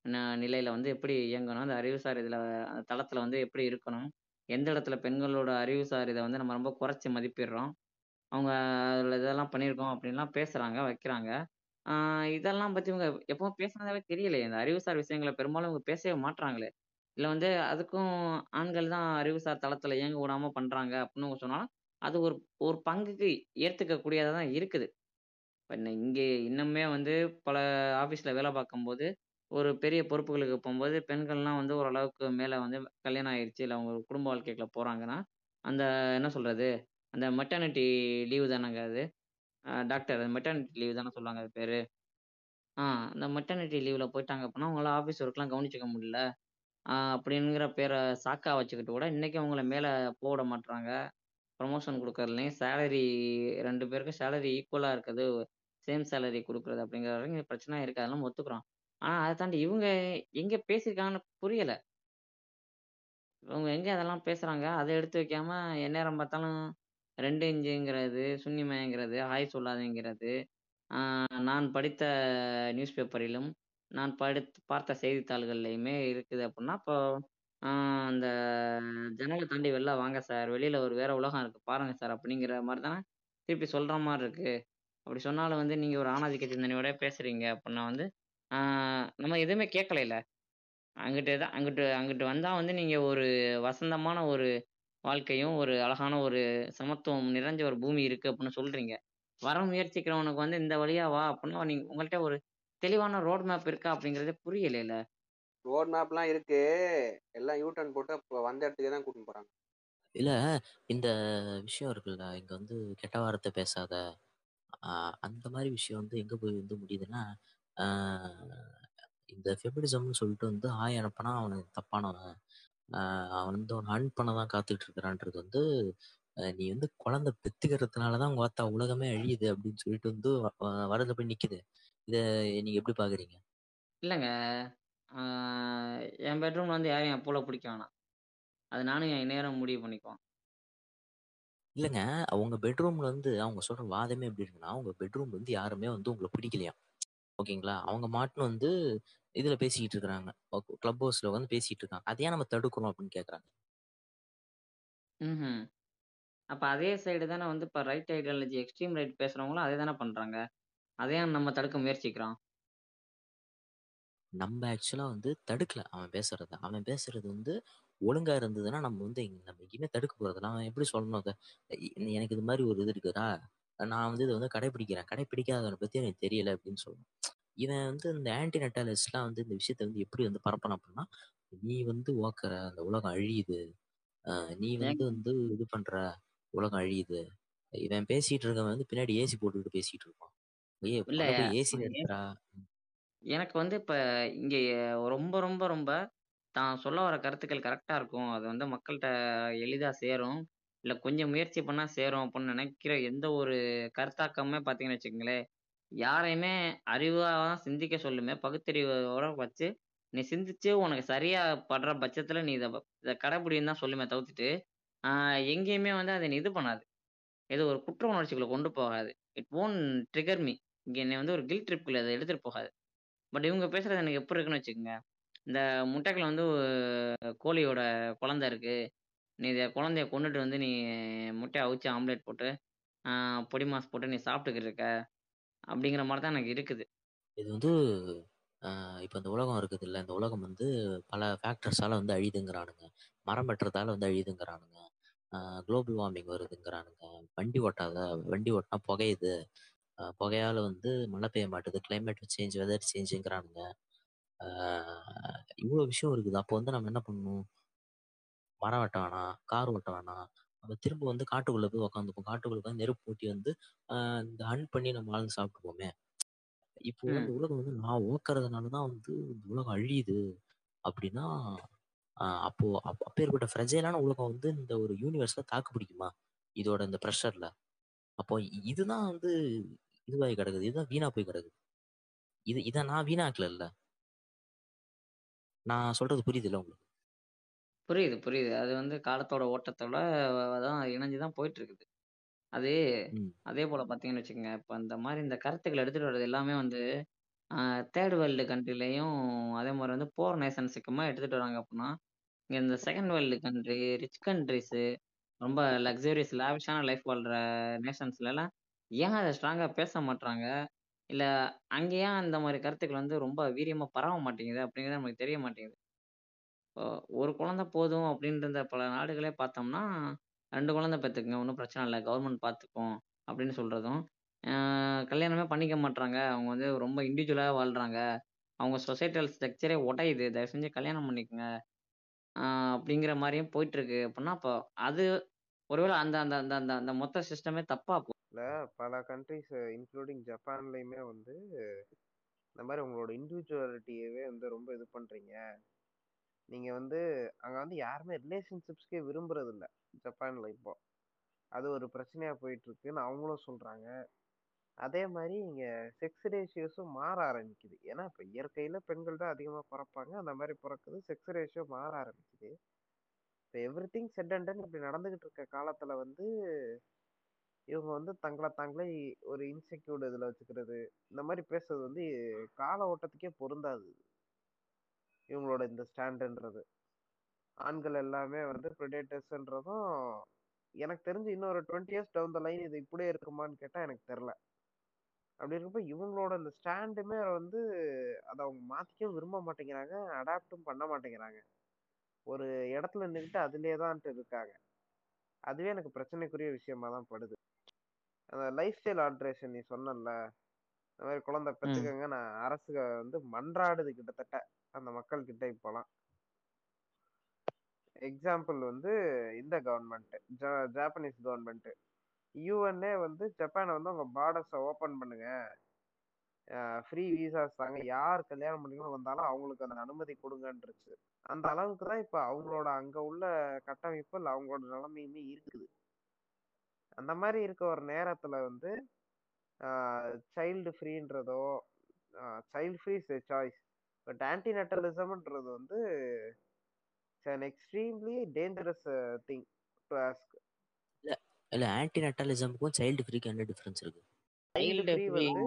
ந- நிலையில வந்து எப்படி இயங்கணும்? அந்த அறிவுசார் இதுல அந்த தளத்துல வந்து எப்படி இருக்கணும்? எந்த இடத்துல பெண்களோட அறிவுசார் இதை வந்து நம்ம ரொம்ப குறைச்சி மதிப்பிடுறோம்? அவங்க அதில் இதெல்லாம் பண்ணியிருக்கோம் அப்படின்லாம் பேசுறாங்க வைக்கிறாங்க. இதெல்லாம் பத்தி இவங்க எப்பவும் பேசுனதாவே தெரியலையே. இந்த அறிவுசார் விஷயங்களை பெரும்பாலும் இவங்க பேசவே மாட்டுறாங்களே இல்ல வந்து அதுக்கும் ஆண்கள் தான் அறிவுசார் தளத்துல இயங்க விடாம பண்றாங்க அப்படின்னு சொன்னாலும் அது ஒரு ஒரு பங்குக்கு ஏத்துக்க தான் இருக்குது. இப்ப இங்கே இன்னுமே வந்து பல ஆபீஸ்ல வேலை பார்க்கும்போது ஒரு பெரிய பொறுப்புகளுக்கு போகும்போது பெண்கள்லாம் வந்து ஓரளவுக்கு மேலே வந்து கல்யாணம் ஆயிடுச்சு இல்லை அவங்க குடும்ப வாழ்க்கைக்குள்ள போகிறாங்கன்னா அந்த என்ன சொல்கிறது அந்த மெட்டர்னிட்டி லீவு தானங்க அது? டாக்டர் மெட்டர்னிட்டி லீவு தானே சொல்லுவாங்க அது பேர். ஆ அந்த மெட்டர்னிட்டி லீவில் போயிட்டாங்க அப்படின்னா அவங்களால ஆஃபீஸ் ஒர்க்லாம் கவனிச்சிக்க முடியல. அப்படிங்கிற பேரை சாக்கா வச்சுக்கிட்டு கூட இன்றைக்கி அவங்கள மேலே போட மாட்றாங்க. ப்ரமோஷன் கொடுக்கறதுலையும் சேலரி ரெண்டு பேருக்கும் சேலரி ஈக்குவலாக இருக்குது சேம் சேலரி கொடுக்குறது அப்படிங்கிற வரைக்கும் பிரச்சனை இருக்கு. அதெல்லாம் ஒத்துக்கிறோம். ஆனால் அதை தாண்டி இவங்க எங்கே பேசியிருக்காங்கன்னு புரியல. இவங்க எங்கே அதெல்லாம் பேசுகிறாங்க அதை எடுத்து வைக்காம எந்நேரம் பார்த்தாலும் ரெண்டு இஞ்சுங்கிறது சுன்னிமயங்கிறது ஹாய் சொல்லாதேங்கிறது. நான் படித்த நியூஸ் பேப்பரிலும் நான் படித்து பார்த்த செய்தித்தாள்கள்லையுமே இருக்குது அப்படின்னா இப்போ அந்த ஜனங்களை தாண்டி வெளில வாங்க சார். வெளியில ஒரு வேற உலகம் இருக்கு. பாருங்க சார். அப்படிங்கிற மாதிரி தானே திருப்பி சொல்ற மாதிரி இருக்கு. அப்படி சொன்னாலும் வந்து நீங்க ஒரு ஆணாதிக்க சிந்தனையோட பேசுறீங்க. அப்படின்னா வந்து ஆஹ் நம்ம எதுவுமே கேட்கல அங்கிட்டு தான் அங்கிட்டு அங்கிட்டு வந்தா வந்து நீங்க ஒரு வசந்தமான ஒரு வாழ்க்கையும் ஒரு அழகான ஒரு சமத்துவம் நிறைஞ்ச ஒரு பூமி இருக்கு அப்படின்னு சொல்றீங்க. வர முயற்சிக்கிறவனுக்கு வந்து இந்த வழியா வா அப்படின்னா நீங்க உங்கள்கிட்ட ஒரு தெளிவான ரோட் மேப் இருக்கா அப்படிங்கறதே புரியல ரோட் மேப்லாம் இருக்கு. எல்லாம் யூ டர்ன் போட்டு இப்போ வந்த இடத்துக்கே தான் கூட்டிட்டு போறாங்க. இல்ல இந்த விஷயம் இருக்குல்ல இங்க வந்து கெட்ட வார்த்தை பேசாத. ஆஹ் அந்த மாதிரி விஷயம் வந்து எங்க போய் வந்து முடியுதுன்னா இந்த ஃபெமினிசம்னு சொல்லிட்டு வந்து ஆய் அனுப்பினா அவன் தப்பானவன் அவன் வந்து அவன் அன் பண்ண தான் காத்துட்டு இருக்கிறான்றது வந்து நீ வந்து குழந்தை பெத்துக்கிறதுனால தான் உங்க அத்தா உலகமே அழியுது அப்படின்னு சொல்லிட்டு வந்து வரதுல போய் நிக்குது. இத நீங்க எப்படி பாக்குறீங்க? இல்லைங்க. என் பெட்ரூம்ல வந்து யாரையும் என் போல பிடிக்க வேணாம். அது நானும் என் நேரம் முடிவு பண்ணிக்குவோம். இல்லைங்க. அவங்க பெட்ரூம்ல வந்து அவங்க சொல்ற வாதமே எப்படி இருக்குன்னா அவங்க பெட்ரூம்ல வந்து யாருமே வந்து உங்களை பிடிக்கலையா ஓகேங்களா? அவங்க மாட்டுன்னு வந்து இதுல பேசிக்கிட்டு இருக்கிறாங்க. கிளப் ஹவுஸ்ல வந்து பேசிட்டு இருக்காங்க. அதையே நம்ம தடுக்கிறோம் அப்படின்னு கேக்குறாங்க. அப்போ அதே சைடு தானே வந்து இப்போ ரைட் ஐடியாலஜி எக்ஸ்ட்ரீம் ரைட் பேசுகிறவங்களும் அதே தானே பண்ணுறாங்க அதையும் நம்ம தடுக்க முயற்சிக்கிறோம் நம்ம ஆக்சுவலா வந்து தடுக்கல. அவன் பேசுறத. அவன் பேசுறது வந்து ஒழுங்கா இருந்ததுன்னா நம்ம வந்து நம்ம எங்கேயுமே தடுக்க போறதில்ல அவன் எப்படி சொல்லணும் அதை? எனக்கு இது மாதிரி ஒரு இது இருக்குதா? நான் வந்து இதை வந்து கடைபிடிக்கிறேன் கடைபிடிக்காதவனை பத்தி எனக்கு தெரியல அப்படின்னு சொல்லணும். இவன் வந்து இந்த ஆன்டி நட்டாலிஸ்ட்லாம் வந்து இந்த விஷயத்த வந்து எப்படி வந்து பரப்பணும் அப்படின்னா நீ வந்து ஓக்குற அந்த உலகம் அழியுது. நீ வந்து வந்து இது பண்ற உலகம் அழியுது. இவன் பேசிட்டு இருக்கவன் வந்து பின்னாடி ஏசி போட்டுக்கிட்டு பேசிட்டு இருப்பான். இல்ல, ஏசி எனக்கு வந்து இப்போ இங்கே ரொம்ப ரொம்ப ரொம்ப தான் சொல்ல வர கருத்துக்கள் கரெக்டாக இருக்கும். அது வந்து மக்கள்கிட்ட எளிதாக சேரும். இல்லை கொஞ்சம் முயற்சி பண்ணால் சேரும் அப்படின்னு நினைக்கிற எந்த ஒரு கருத்தாக்கமே பார்த்தீங்கன்னு வச்சுக்கோங்களேன். யாரையுமே அறிவாக தான் சிந்திக்க சொல்லுமே பகுத்தறிவோட வச்சு நீ சிந்திச்சு உனக்கு சரியா படுற பட்சத்தில் நீ இதை இதை கடைபிடின்னு தான் சொல்லுமே தவிர்த்துட்டு ஆஹ் எங்கேயுமே வந்து அதை நீ இது பண்ணாது. ஏதோ ஒரு குற்ற உணர்ச்சிகளை கொண்டு போகாது. இட் ஓன் ட்ரிகர் மீ இங்கே என்னை வந்து ஒரு கில் ட்ரிப்புக்குள்ள அதை எடுத்துகிட்டு போகாது. பட் இவங்க பேசுறது எனக்கு எப்படி இருக்குன்னு வச்சுக்கோங்க. இந்த முட்டைக்கில் வந்து கோழியோட குழந்தை இருக்கு. நீ இதை குழந்தைய கொண்டுட்டு வந்து நீ முட்டையை அவிச்சு ஆம்லேட் போட்டு பொடி மாஸ் போட்டு நீ சாப்பிட்டுக்கிட்டு இருக்க. அப்படிங்கிற மாதிரி தான் எனக்கு இருக்குது. இது வந்து இப்போ இப்ப இந்த உலகம் இருக்குதுல்ல, இந்த உலகம் வந்து பல ஃபேக்டர்ஸால வந்து அழியுதுங்கிறானுங்க. மரம் வெட்டுறதால வந்து அழியுதுங்கிறானுங்க. Global warming வருதுங்கிறானுங்க. வண்டி ஓட்டாத வண்டி ஓட்டினா புகையுது. ஆஹ் புகையால வந்து மழை பெய்ய மாட்டுது கிளைமேட் சேஞ்ச் வெதர் சேஞ்சுங்கிறானுங்க இவ்வளோ விஷயம் இருக்குது. அப்போ வந்து நம்ம என்ன பண்ணணும்? மரம் வெட்ட வேணாம் கார் ஓட்ட வேணாம் நம்ம திரும்ப வந்து காட்டுக்குள்ள போய் உட்காந்துப்போம் காட்டுக்குள்ள உட்காந்து நெருப்பு மூட்டி வந்து இந்த ஹன் பண்ணி நம்ம ஆழ்ந்து சாப்பிட்டுப்போமே. இப்போ. இந்த உலகம் வந்து நான் ஓக்கறதுனால தான் வந்து இந்த உலகம் அழியுது. அப்படின்னா அப்போ அப் அப்பேற்பட்ட ஃப்ரெஜைலான உலகம் வந்து இந்த ஒரு யூனிவர்ஸ்ல தாக்கு பிடிக்குமா? இதோட இந்த ப்ரெஷர்ல அப்போ இதுதான் வந்து இதுவாகி கிடக்குது. இதுதான் வீணா போய் கிடக்குது. இது இதை நான் வீணாக்கல நான் சொல்றது புரியுதுல்ல உங்களுக்கு? புரியுது புரியுது. அது வந்து காலத்தோட ஓட்டத்தோட தான் இணைஞ்சு தான் போயிட்டு இருக்குது அது ம். அதே போல பார்த்தீங்கன்னு வச்சுக்கோங்க இப்போ இந்த மாதிரி இந்த கருத்துக்கள் எடுத்துட்டு வர்றது எல்லாமே வந்து தேர்ட் வேர்ல்டு கண்ட்ரிலையும் அதே மாதிரி வந்து போர் நேஷன்ஸுக்குமா எடுத்துட்டு வராங்க அப்படின்னா இங்கே இந்த second world country rich countries ரொம்ப லக்ஸரியஸ் லாவிஷான லைஃப் வாழ்கிற நேஷன்ஸ்லாம் ஏன் அதை ஸ்ட்ராங்காக பேச மாட்றாங்க? இல்லை அங்கே ஏன் அந்த மாதிரி கருத்துக்கள் வந்து ரொம்ப வீரியமாக பரவ மாட்டேங்குது அப்படிங்கிறது நமக்கு தெரிய மாட்டேங்குது. ஒரு குழந்தை போதும் அப்படின்ற பல நாடுகளே பார்த்தோம்னா ரெண்டு குழந்தை பெற்றுக்குங்க ஒன்றும் பிரச்சனை இல்லை. கவர்மெண்ட் பார்த்துக்கும் அப்படின்னு சொல்கிறதும் கல்யாணமே பண்ணிக்க மாட்றாங்க. அவங்க வந்து ரொம்ப இண்டிவிஜுவலாக வாழ்கிறாங்க அவங்க சொசைட்டல் ஸ்ட்ரக்சரே உடையுது. தயவு செஞ்சு கல்யாணம் பண்ணிக்கங்க அப்படிங்கிற மாதிரியும் போயிட்டு இருக்கு அப்படின்னா அப்போ அது ஒருவேளை அந்த அந்த அந்த அந்த அந்த மொத்த சிஸ்டமே தப்பா போ இல்ல பல கண்ட்ரிஸ் இன்க்ளூடிங் ஜப்பான்லயுமே வந்து இந்த மாதிரி உங்களோட இண்டிவிஜுவாலிட்டியவே வந்து ரொம்ப இது பண்றீங்க. நீங்க வந்து அங்க வந்து யாருமே ரிலேஷன்ஷிப்ஸ்க்கே விரும்புறது இல்ல ஜப்பான்ல இப்போ. அது ஒரு பிரச்சனையா போயிட்டு இருக்குன்னு அவங்களும் சொல்றாங்க. அதே மாதிரி இங்க செக்ஸ் ரேஷியோஸும் மாற ஆரம்பிக்குது. ஏன்னா இப்ப இயற்கையில பெண்கள் தான் அதிகமா பிறப்பாங்க. அந்த மாதிரி பிறக்குது செக்ஸ் ரேஷியோ மாற ஆரம்பிக்குது. இப்போ எவ்ரி திங் செட் அண்ட் இப்படி நடந்துகிட்டு இருக்க காலத்துல வந்து இவங்க வந்து தங்களை தாங்களே ஒரு இன்செக்யூர்டு இதுல வச்சுக்கிறது. இந்த மாதிரி பேசுறது வந்து கால ஓட்டத்துக்கே பொருந்தாது. இவங்களோட இந்த ஸ்டாண்டுன்றது ஆண்கள் எல்லாமே வந்து ப்ரிடேட்டர்ஸ்ன்றதும் எனக்கு தெரிஞ்சு இன்னொரு twenty years down the line இது இப்படியே இருக்குமான்னு கேட்டா எனக்கு தெரில அப்படி இருக்கப்ப இவங்களோட இந்த ஸ்டாண்டுமே வந்து அதை அவங்க மாத்திக்கவும் விரும்ப மாட்டேங்கிறாங்க அடாப்டும் பண்ண மாட்டேங்கிறாங்க. ஒரு இடத்துல நின்றுட்டு அதுலயே தான் இருக்காங்க. அதுவே எனக்கு பிரச்சனைக்குரிய விஷயமா தான் படுது. அந்த லைஃப் ஸ்டைல் ஆல்ட்ரேஷன் நீ சொன்னல இந்த மாதிரி குழந்தை பெற்றுக்கங்க நான் அரசு வந்து மன்றாடுது கிட்டத்தட்ட. அந்த மக்கள் கிட்ட இப்போலாம். எக்ஸாம்பிள் வந்து இந்த கவர்மெண்ட் ஜாப்பனீஸ் கவர்மெண்ட் யூஎன்ஏ வந்து ஜப்பானை வந்து உங்க பார்டர்ஸை ஓப்பன் பண்ணுங்க. ஃப்ரீ விசாஸ் தாங்க. யார் கல்யாணம் பண்ணிக்கணும் வந்தாலும் அவங்களுக்கு அந்த அனுமதி கொடுங்கன்றுச்சு. அந்த அளவுக்கு தான் இப்போ அவங்களோட அங்கே உள்ள கட்டமைப்பு இல்லை அவங்களோட நிலைமையுமே இருக்குது. அந்த மாதிரி இருக்க ஒரு நேரத்தில் வந்து child ஃப்ரீன்றதோ child free choice but anti நட்டலிசம்ன்றது வந்து an extremely dangerous thing to ask இல்ல ஆன்டி நட்டாலிசமுக்கும் சைல்டு ஃப்ரீக்கு என்ன டிஃபரன்ஸ் இருக்கு? சைல்டு ஃப்ரீ வந்து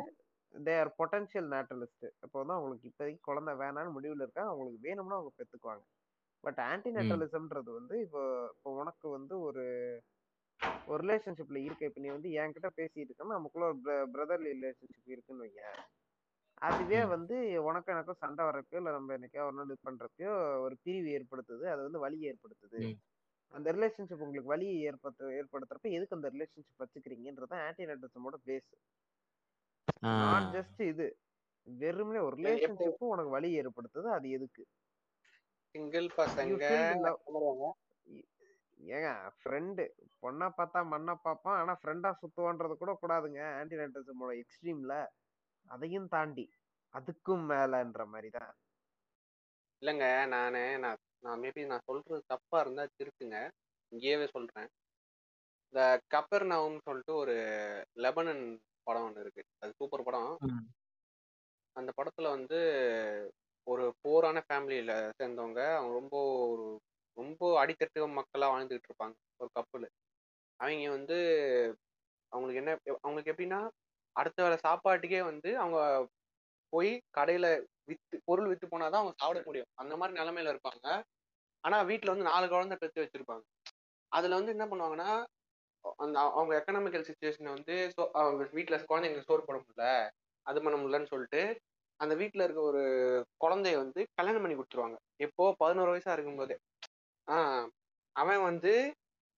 தே ஆர் பொட்டன்ஷியல் நேட்டலிஸ்ட் இப்போ வந்து அவங்களுக்கு இப்போதைக்கு குழந்தை வேணாம்னு முடிவில் இருக்காங்க அவங்களுக்கு வேணும்னா அவங்க பெற்றுக்குவாங்க பட் ஆன்டி நெட்டலிசம்ன்றது வந்து இப்போ இப்போ உனக்கு வந்து ஒரு ஒரு ரிலேஷன்ஷிப்ல இருக்க. இப்போ நீ வந்து என்கிட்ட பேசிட்டு இருக்கேன்னா நமக்குள்ள ஒரு பிரதர்லி ரிலேஷன்ஷிப் இருக்குன்னு வைங்க அதுவே வந்து உனக்கும் எனக்கும் சண்டை வரப்போ இல்லை நம்ம என்னைக்கோ ஒரு நாள் இது பண்றப்பயோ ஒரு பிரிவு ஏற்படுத்துது. அது வந்து வலி ஏற்படுத்துது. அந்த ரிலேஷன்ஷிப் உங்களுக்கு வலியை ஏற்படுத்த ஏற்படுத்துறப்ப எதுக்கு அந்த ரிலேஷன்ஷிப் வச்சுக்கிறீங்கன்றது ஆன்டி நெட்டலிசமோட பேஸ் நாட் ஜஸ்ட் இது. வெறுமனே ஒரு ரிலேஷன்ஷிப்பும் உனக்கு வலி ஏற்படுத்துது. அது எதுக்கு? சிங்கிள் பசங்க ஏங்க ஃப்ரெண்டு பொண்ணா பார்த்தா மண்ணா பார்ப்பான். ஆனா ஃப்ரெண்டா சுத்துவான்றது கூட கூடாதுங்க. ஆன்டி நெட்டலிசமோட எக்ஸ்ட்ரீம்ல அதையும் தாண்டி அதுக்கும் மேலன்ற மாதிரி தான் இல்லைங்க நானு நான் நான் மேபி நான் சொல்றது தப்பா இருந்தா திருத்துங்க. இங்கேயே சொல்றேன். இந்த கப்பர் சொல்லிட்டு ஒரு லெபனன் படம் ஒன்று இருக்கு. அது சூப்பர் படம். அந்த படத்துல வந்து ஒரு போரான ஃபேமிலியில சேர்ந்தவங்க அவங்க ரொம்ப ஒரு ரொம்ப அடித்தட்டு மக்களா வாழ்ந்துகிட்டு இருப்பாங்க. ஒரு கப்பல். அவங்க வந்து அவங்களுக்கு என்ன அவங்களுக்கு எப்படின்னா அடுத்த வேளை சாப்பாட்டுக்கே வந்து அவங்க போய் கடையில வித்து பொருள் வித்து போனாதான் அவங்க சாப்பிட முடியும். அந்த மாதிரி நிலைமையில இருப்பாங்க. ஆனா வீட்டுல வந்து நாலு குழந்தை பெற்று வச்சிருப்பாங்க. அதுல வந்து என்ன பண்ணுவாங்கன்னா அந்த அவங்க எக்கனாமிக்கல் சுச்சுவேஷன் வந்து அவங்க வீட்டுல குழந்தைங்களுக்கு சோறு போட முடியல. அது பண்ண முடியலன்னு சொல்லிட்டு அந்த வீட்டுல இருக்க ஒரு குழந்தைய வந்து கல்யாணம் பண்ணி கொடுத்துருவாங்க. எப்போ? பதினோரு வயசா இருக்கும்போதே. ஆஹ் அவன் வந்து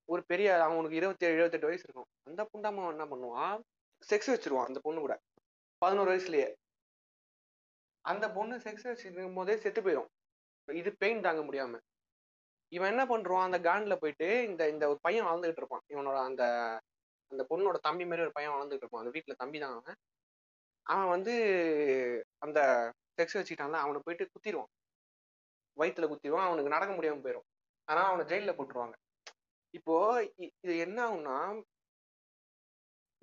ஒரு பெரிய அவனுக்கு இருபத்தி ஏழு இருபத்தெட்டு வயசு இருக்கும். அந்த புண்டாம என்ன பண்ணுவான்? செக்ஸ் வச்சிருவான் அந்த பொண்ணு கூட. பதினோரு வயசுலயே. அந்த பொண்ணு செக்ஸ் வச்சிருக்கும் போதே செத்து போயிடும் இது பெயின் தாங்க முடியாம. இவன் என்ன பண்றான்? அந்த கான்ல போயிட்டு இந்த இந்த ஒரு பையன் வளர்ந்துகிட்டு இருப்பான். இவனோட அந்த அந்த பொண்ணோட தம்பி மாதிரி ஒரு பையன் வளர்ந்துட்டு இருப்பான். அந்த வீட்டுல தம்பி தான் அவன். அவன் வந்து அந்த செக்ஸ் வச்சுக்கிட்டான்ல அவனை போயிட்டு குத்திடுவான் வயிற்றுல குத்திடுவான் அவனுக்கு நடக்க முடியாம போயிடும் ஆனா அவனை ஜெயில போட்டுருவாங்க. இப்போ இ- இது என்ன ஆகும்னா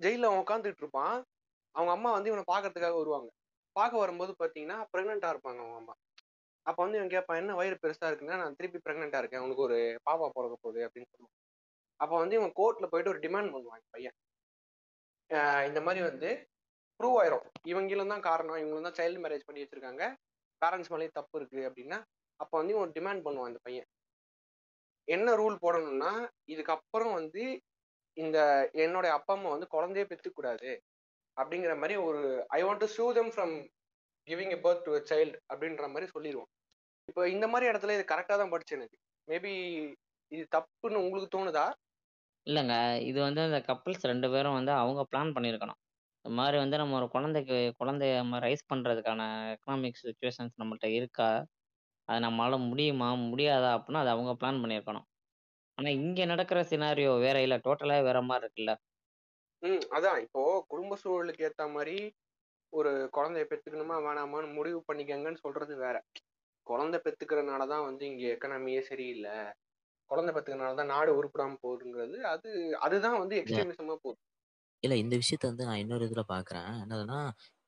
ஜெயில அவன் உட்காந்துட்டு இருப்பான். அவங்க அம்மா வந்து இவனை பாக்குறதுக்காக வருவாங்க. பார்க்க வரும்போது பாத்தீங்கன்னா பிரெக்னெண்டா இருப்பாங்க அவங்க அம்மா. அப்ப வந்து இவன் கேட்பான் என்ன வயிறு பெருசா இருக்குன்னா நான் திருப்பி பிரெக்னெண்டா இருக்கேன். உனக்கு ஒரு பாப்பா பிறக்க போகுது அப்படின்னு சொல்லுவான். அப்ப வந்து இவன் கோர்ட்ல போயிட்டு ஒரு டிமாண்ட் பண்ணுவான் பையன். இந்த மாதிரி வந்து ப்ரூவ் ஆயிரும். இவங்களும் தான் காரணம். இவங்களும் தான் சைல்டு மேரேஜ் பண்ணி வச்சிருக்காங்க. பேரண்ட்ஸ் மேலேயும் தப்பு இருக்கு அப்படின்னா அப்ப வந்து இவன் டிமாண்ட் பண்ணுவான் இந்த பையன். என்ன ரூல் போடணும்னா இதுக்கப்புறம் வந்து இந்த என்னுடைய அப்பா அம்மா வந்து குழந்தைய பெற்றுக்கூடாது அப்படிங்கிற மாதிரி ஒரு I want to sue them from giving a birth to a child அப்படின்ற மாதிரி சொல்லிடுவோம் இப்போ இந்த மாதிரி இடத்துல இது கரெக்டாக தான் படிச்சு எனக்கு. மேபி இது தப்புன்னு உங்களுக்கு தோணுதா? இல்லைங்க. இது வந்து அந்த கப்புள்ஸ் ரெண்டு பேரும் வந்து அவங்க பிளான் பண்ணியிருக்கணும் இந்த மாதிரி வந்து நம்ம ஒரு குழந்தைக்கு குழந்தைய நம்ம ரைஸ் பண்ணுறதுக்கான எக்கனாமிக் சுச்சுவேஷன்ஸ் நம்மள்கிட்ட இருக்கா? அது நம்மளால் முடியுமா? முடியாதா? அப்படின்னா அது அவங்க பிளான் பண்ணியிருக்கணும் ஆனால் இங்கே நடக்கிற சினாரியோ வேற இல்லை. டோட்டலாக வேற மாதிரி இருக்குல்ல. ம் அதான். இப்போ குடும்ப சூழலுக்கு ஏத்த மாதிரி ஒரு குழந்தைய பெத்துக்கணுமா வேணாமான்னு முடிவு பண்ணிக்கங்கன்னு சொல்றது வேற. குழந்தை பெத்துக்கிறனால தான் வந்து இங்க எக்கனாமியே சரியில்லை. குழந்தை பெத்துக்கிறனால தான் நாடு உருப்படாம போகுதுங்கிறது. அது அதுதான் வந்து எக்ஸ்ட்ரீமிசமா போகுது. இல்ல இந்த விஷயத்த வந்து நான் இன்னொரு இதுல பாக்குறேன். என்னதுன்னா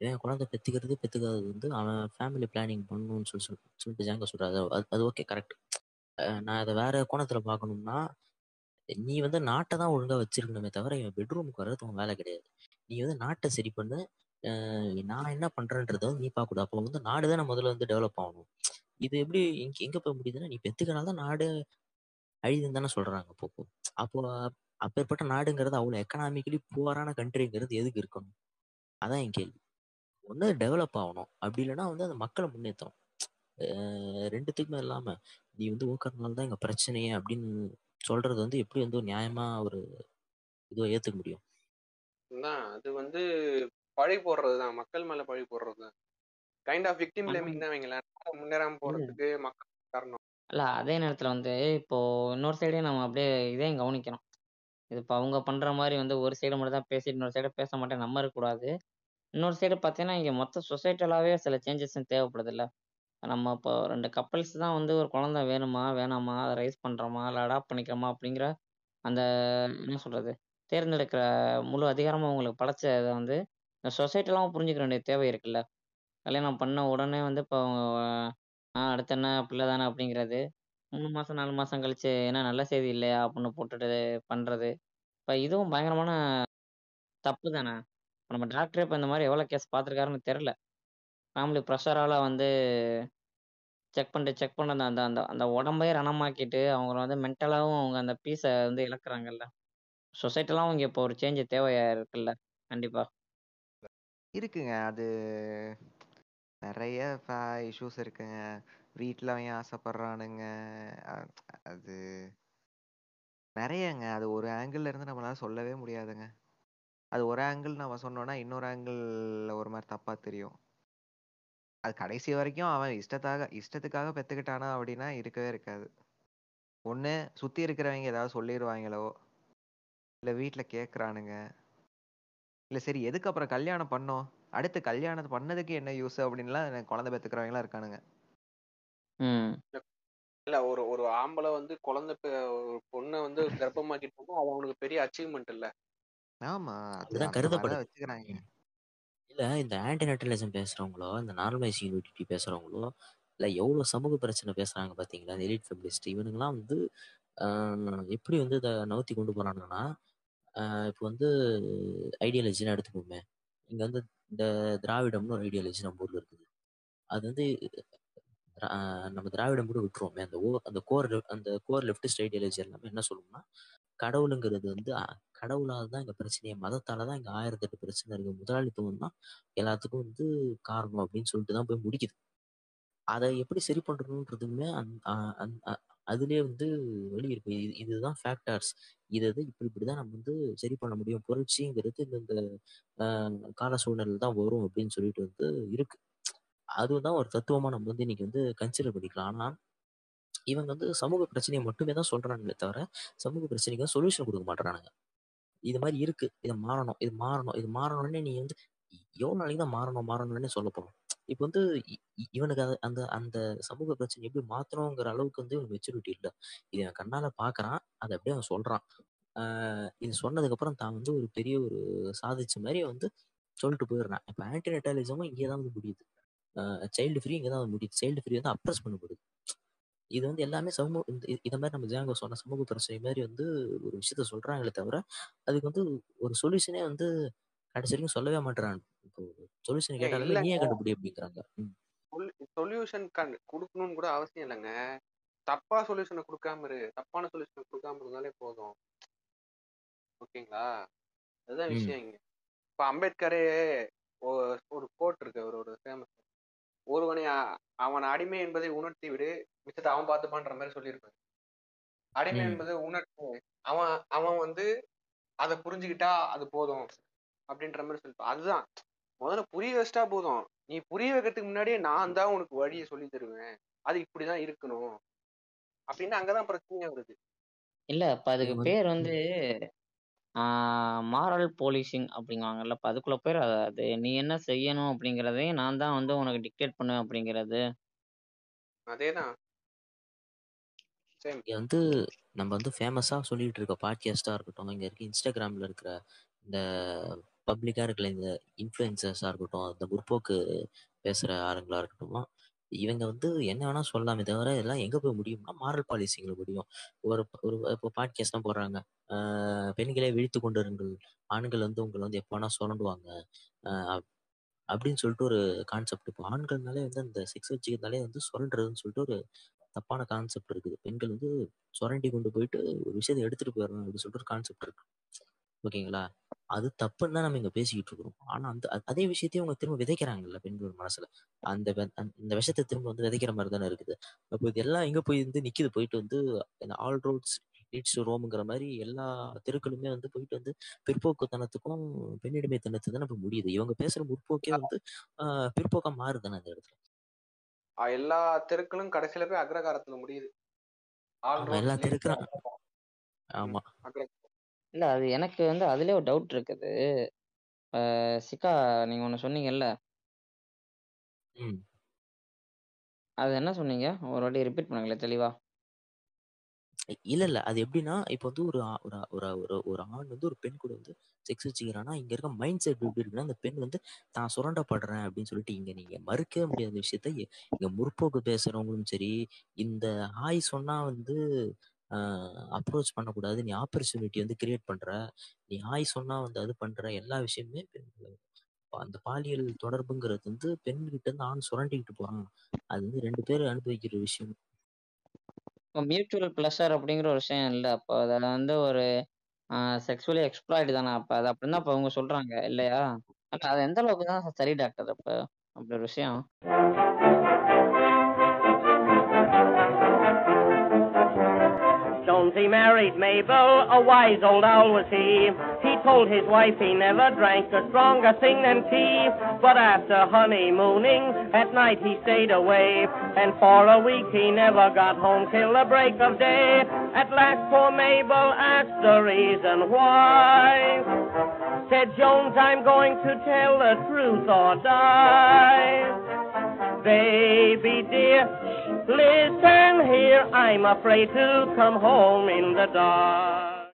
இவன் குழந்தை பெத்துக்கிறது பெத்துக்காதது வந்து அவன் ஃபேமிலி பிளானிங் பண்ணணும்னு சொல்லி சொல்~ சொல்லிட்டு ஜாங்க சொல்றாரு. அது ஓகே கரெக்ட் நான் அதை வேற கோணத்துல பார்க்கணும்னா நீ வந்து நாட்டை தான் ஒழுங்கா வச்சிருக்கணுமே தவிர இவன் பெட்ரூமுக்கு வர்றது உன் வேலை கிடையாது. நீ வந்து நாட்டை சரி பண்ணு. நான் என்ன பண்றேன்றத வந்து நீ பார்க்கக்கூடாது அப்போ வந்து நாடு தானே முதல்ல வந்து டெவலப் ஆகணும். இது எப்படி எங்க எங்க போய் முடியுதுன்னா நீ பெத்துக்கனால தான் நாடு அழிதுன்னு தானே சொல்றாங்க அப்போ. அப்போ அப்பேற்பட்ட நாடுங்கிறது அவ்வளவு எக்கனாமிக்கலி புவரான கண்ட்ரிங்கிறது எதுக்கு இருக்கணும்? அதான் என் கேள்வி. ஒண்ணு டெவலப் ஆகணும். அப்படி இல்லைன்னா வந்து அந்த மக்களை முன்னேற்றணும் ரெண்டுத்துக்குமே இல்லாம நீ வந்து ஊக்கறனால தான் எங்க பிரச்சனையே அப்படின்னு சொல்றது வந்து எப்படி வந்து ஒரு நியாயமா ஒரு இதுவை ஏத்துக்க முடியும்? அது வந்து பழி போடுறது தான். மக்கள் மேல பழி போடுறது தான். கைண்ட் ஆஃப் விக்டிம் பிளேமிங் தான் வைங்களேன். முன்னேறாம போறதுக்கு மக்கள் காரணம். இல்ல அதே நேரத்துல வந்து இப்போ இன்னொரு சைடே நம்ம அப்படியே இதையும் கவனிக்கணும். இது இப்போ அவங்க பண்ற மாதிரி வந்து ஒரு சைடு மட்டும் தான் பேசிட்டு இன்னொரு சைடு பேச மாட்டேன். நம்ம இருக்கக்கூடாது. இன்னொரு சைடு பார்த்தீங்கன்னா, இங்க மொத்த சொசைட்டலாவே சில சேஞ்சஸ் தேவைப்படுதுல்ல. நம்ம இப்போ 2 கப்பிள்ஸ் தான் வந்து ஒரு குழந்தை வேணுமா? வேணாமா? அத ரைஸ் பண்றோமா? இல்ல அடாப்ட் பண்ணிக்கிறோமா? அப்படிங்கிற அந்த என்ன சொல்றது? தேர்ந்தெடுக்கிற முழு அதிகாரமும் அவங்களுக்கு படைச்சத வந்து, இந்த சொசைட்டிலாம் புரிஞ்சுக்க வேண்டிய தேவை இருக்குல்ல. கல்யாணம் பண்ண உடனே வந்து இப்போ ஆ அடுத்து என்ன பிள்ளை தானே அப்படிங்கிறது. 3 மாசம், 4 மாசம் கழிச்சு என்ன நல்ல செய்தி இல்லையா? அப்படின்னு போட்டுட்டு பண்றது. இப்ப இதுவும் பயங்கரமான தப்பு தானே. நம்ம டாக்டரே இப்ப இந்த மாரி எவ்வளோ கேஸ் பார்த்துருக்காருன்னு தெரியல. ஃபேமிலி ப்ரெஷரால் வந்து செக் பண்ணிட்டு, செக் பண்ண அந்த அந்த அந்த உடம்பையே ரணமாக்கிட்டு, அவங்கள வந்து மென்டலாகவும் அவங்க அந்த பீஸை வந்து இழக்குறாங்கல்ல. சொசைட்டிலாம் அவங்க இப்போ ஒரு சேஞ்ச் தேவையா இருக்குல்ல. கண்டிப்பா. இருக்குங்க. அது நிறைய இஷ்யூஸ் இருக்குங்க. வீட்டில் அவன் ஆசைப்படுறானுங்க. அ அது நிறையங்க அது ஒரு ஆங்கிள் இருந்து நம்மளால சொல்லவே முடியாதுங்க. அது ஒரு ஆங்கிள் நம்ம சொன்னோம்னா, இன்னொரு ஆங்கிள் ஒரு மாதிரி தப்பா தெரியும். அது கடைசி வரைக்கும் அவன் இஷ்டத்தாக இஷ்டத்துக்காக பெத்துக்கிட்டானா அப்படின்னா இருக்கவே இருக்காது. ஒண்ணு சுத்தி இருக்கிறவங்க ஏதாவது சொல்லிருவாங்களோ, இல்ல வீட்ல கேட்குறானுங்க. இல்ல சரி எதுக்கு அப்புறம் கல்யாணம் பண்ணோம்? அடுத்து கல்யாணம் பண்ணதுக்கு என்ன யூஸ் அப்படின்லாம் குழந்தை பெத்துக்கிறவங்கலாம் இருக்கானுங்க. இல்ல ஒரு ஒரு ஆம்பளை வந்து குழந்தை ஒரு பொண்ண வந்து கர்ப்பமாக்கிட்டான்னா, அது அவனுக்கு பெரிய அச்சீவ்மென்ட் இல்ல. ஆமா. அது அப்படிதான் அந்த மாரி தான் கருதப்படுது. வச்சுக்கிறாங்க. இல்ல இந்த ஆன்டிநேட்டலிசம் பேசுறவங்களோ, இந்த நார்மலைஸ் யூனிட்டி பேசுறவங்களோ, இல்ல எவ்வளோ சமூக பிரச்சனை பேசுறாங்க பார்த்தீங்களா? இந்த எலிட் ஃபெமினிஸ்ட் இவனுங்கலாம் வந்து எப்படி வந்து இதை நவுத்தி கொண்டு போறானுங்கன்னா, இப்போ வந்து ஐடியாலஜின்னு எடுத்துக்குவோமே. இங்க வந்து இந்த திராவிடம்னு ஒரு ஐடியாலஜி நம்ம ஊர்ல இருக்குது. அது வந்து நம்ம திராவிடம் கூட விட்டுருவோமே. அந்த ஓ அந்த கோர் அந்த கோர் லெஃப்டிஸ்ட் ஐடியாலஜி எல்லாமே என்ன சொல்லுவோம்னா கடவுளுங்கிறது வந்து கடவுளால் தான் இங்கே பிரச்சனையே. மதத்தால் தான் இங்கே ஆயிரத்தி எட்டு பிரச்சனை இருக்குது முதலாளித்துவம் தான் எல்லாத்துக்கும் வந்து காரணம் அப்படின்னு சொல்லிட்டு தான் போய் முடிக்குது. அதை எப்படி சரி பண்ணுறதுன்றதுமே அந் அதுலேயே அந் வந்து வெளியிருக்கு. இது இதுதான் ஃபேக்டர்ஸ். இதை இத இப்படி இப்படி தான் நம்ம வந்து சரி பண்ண முடியும். புரட்சிங்கிறது இந்த இந்த கால சூழ்நிலையில் தான் வரும் அப்படின்னு சொல்லிட்டு வந்து இருக்கு. அதுதான் ஒரு தத்துவமாக நம்ம வந்து இன்னைக்கு வந்து கன்சிடர் பண்ணிக்கலாம். ஆனால் இவங்க வந்து சமூக பிரச்சனையை மட்டுமே தான் சொல்றானுங்களே தவிர, சமூக பிரச்சனைக்கு சொல்யூஷன் கொடுக்க மாட்டேறானுங்க இது மாதிரி இருக்கு. இது மாறணும், இது மாறணும், இது மாறணும்னே நீ வந்து எவ்வளோ நாளைக்கு தான் மாறணும், மாறணும்னே சொல்ல போறோம். இப்போ வந்து இ இ இவனுக்கு அந்த அந்த சமூக பிரச்சனை எப்படி மாத்தணுங்கிற அளவுக்கு வந்து இவனுக்கு மெச்சூரிட்டி இல்லை இது அவன் கண்ணால பாக்குறான் அதை அப்படியே அவன் சொல்றான். ஆஹ் இது சொன்னதுக்கப்புறம் தான் வந்து ஒரு பெரிய ஒரு சாதிச்ச மாதிரி வந்து சொல்லிட்டு போயிடுறான். இப்ப ஆன்டிநேட்டலிசமும் இங்கே தான் வந்து முடியுது. சைல்டு ஃப்ரீ இங்கே தான் வந்து முடியுது. சைல்டு ஃப்ரீ வந்து அப்ரஸ் பண்ணப்படுது. இது வந்து எல்லாமே சமூக இத மாரி நம்ம ஜாங்கோ சொன்ன சமூக பிரச்சனை மாரி வந்து ஒரு விஷயத்த சொல்றாங்களே தவிர, அதுக்கு வந்து ஒரு சொல்யூஷனே வந்து கடைசி வரைக்கும் சொல்லவே மாட்றானுங்க. இப்போ சொல்யூஷன் கேட்டாலுமே. நீயே கண்டுபிடி அப்படிங்கிறாங்க. சொல்யூஷன் கண் குடுக்கணும்னு கூட அவசியம் இல்லங்க. தப்பா சொல்யூஷன குடுக்காம இரு. தப்பான சொல்யூஷன குடுக்காம இருந்தாலே போதும். ஓகேங்களா? அதுதான். விஷயம் இங்க. இப்ப அம்பேத்கரே ஒரு கோட் இருக்கு அவரோட ஃபேமஸ். ஒருவனை அவன் அடிமை என்பதை உணர்த்தி விடு. மிச்சத்த அவன் பார்த்துப்பான்ற மாரி சொல்லியிருப்பாரு. அடிமை. என்பதை உணர்த்து அவன் அவன் வந்து அத புரிஞ்சுக்கிட்டா அது போதும். அப்படின்ற மாரி சொல்லிருப்பான். அதுதான். முதல்ல புரிய வச்சுட்டா போதும். நீ புரிய வைக்கிறதுக்கு முன்னாடியே நான் தான் உனக்கு வழிய சொல்லி தருவேன். அது இப்படிதான் இருக்கணும். அப்படின்னு அங்க தான் பிரச்சனையே வருது. இல்ல இப்ப அதுக்கு பேர் வந்து ஆ மாரல் போலீசிங் அப்படிங்குவாங்கல்ல. இப்ப அதுக்குள்ள போயிறாத அது. நீ என்ன செய்யணும் அப்படிங்கிறதையும் நான் தான் வந்து உனக்கு டிக்டேட் பண்ணுவேன் அப்படிங்கிறது. அதேதான். சேம். இங்க வந்து நம்ம வந்து ஃபேமஸா சொல்லிட்டு இருக்க பாட்காஸ்ட்டா இருக்கட்டும், இங்க இருக்க Instagramல இருக்கிற இந்த பப்ளிக்கா இருக்கிற இந்த இன்ஃப்ளூயன்சர்ஸா இருக்கட்டும், இந்த முற்போக்கு பேசுற ஆளுங்களா இருக்கட்டும், இவங்க வந்து என்ன வேணா சொல்லலாமே தவிர, இதெல்லாம் எங்க போய் முடியும்னா, மாரல் பாலிசிங்ல முடியும். ஒரு ஒரு இப்போ பாட்காஸ்ட்லாம் போடுறாங்க. ஆ பெண்களே விழித்துக் கொண்டிருங்கள். ஆண்கள் வந்து உங்களை வந்து எப்போ வேணா சுரண்டுவாங்க. அப்படின்னு சொல்லிட்டு ஒரு கான்செப்ட். இப்போ ஆண்கள்னாலே வந்து அந்த செக்ஸ் வச்சுக்கிறதுனாலே வந்து சுரண்டுறதுன்னு சொல்லிட்டு ஒரு தப்பான கான்செப்ட் இருக்குது. பெண்கள் வந்து சுரண்டி கொண்டு போயிட்டு ஒரு விஷயத்தை எடுத்துட்டு போயிடணும் அப்படின்னு சொல்லிட்டு ஒரு கான்செப்ட் இருக்கு. ஓகேங்களா? அது தப்புன்னு தான் நம்ம இங்க பேசிக்கிட்டு இருக்கிறோம். ஆனா அந்த அதே விஷயத்தையும் அவங்க திரும்ப விதைக்கிறாங்கல்ல பெண்கள் மனசுல. அந்த வெ அந் இந்த விஷத்த திரும்ப வந்து விதைக்கிற மாரி தானே இருக்குது. அப்போ இது எல்லாம் எங்க போய் வந்து நிக்குது போயிட்டு வந்து ஆல் ரோட்ஸ் லீட்ஸ் ரோம்ங்கிற மாரி எல்லா தெருக்களுமே வந்து போயிட்டு வந்து பிற்போக்குத்தனத்துக்கும், பெண்ணிடிமைத்தனத்துக்கு தானே போய் முடியுது. இவங்க பேசுற முற்போக்கே வந்து ஆ பிற்போக்கா மாறுது தானே அந்த இடத்துல. எல்லா தெருக்களும் கடைசியில போய் அக்ரகாரத்துல முடியுது. எல்லா தெருக்களும். ஆமா. இல்ல அது எனக்கு வந்து அதிலயே ஒரு டவுட் இருக்குது. சிக்கா நீங்க ஒண்ணு சொன்னீங்கல்ல? ம். அது என்ன சொன்னீங்க? ஒரு வாட்டி ரிப்பீட் பண்ணுங்களேன் தெளிவா. இல்ல, இல்ல. அது எப்படின்னா, இப்ப வந்து ஒரு ஆ ஒரு ஒரு ஒரு ஒரு ஆண் வந்து ஒரு பெண் கூட வந்து செக்ஸ் வச்சுக்கிறான்னா, இங்க இருக்க மைண்ட் செட் எப்படி இருக்குன்னா, அந்த பெண் வந்து தான் சுரண்டப்படுறேன் அப்படின்னு சொல்லிட்டு இங்க நீங்க மறுக்கவே முடியாத விஷயத்த இங்க முற்போக்கு பேசுறவங்களும் சரி, இந்த ஹாய் சொன்னா வந்து அப்ரோச் பண்ணக்கூடாது. நீ ஆப்பர்ச்சுனிட்டி வந்து கிரியேட் பண்ற. நீ ஹாய் சொன்னா வந்து அது பண்ற. எல்லா விஷயமுமே அந்த பாலியல் தொடர்புங்கிறது வந்து பெண்கிட்ட இருந்து ஆண் சுரண்டிக்கிட்டு போகிறான் அது வந்து ரெண்டு பேரும் அனுபவிக்கிற விஷயம். மியூச்சுவல் பிளஷர் அப்படிங்கிற ஒரு விஷயம் இல்லை அப்போ அதில் வந்து ஒரு செக்ஸுவலி எக்ஸ்ப்ளாய்டு தானே அப்போ அது அப்படின்னு தான் இப்போ அவங்க சொல்கிறாங்க இல்லையா? அது எந்த அளவுக்கு தான் சரி டாக்டர் அப்போ அப்படி ஒரு விஷயம். Jonesy married Mabel, a wise old owl was he. He told his wife he never drank a stronger thing than tea. But after honeymooning, at night he stayed away. And for a week he never got home till the break of day. At last poor Mabel asked the reason why. Said Jones, I'm going to tell the truth or die. Baby dear, listen here, I'm afraid to come home in the dark.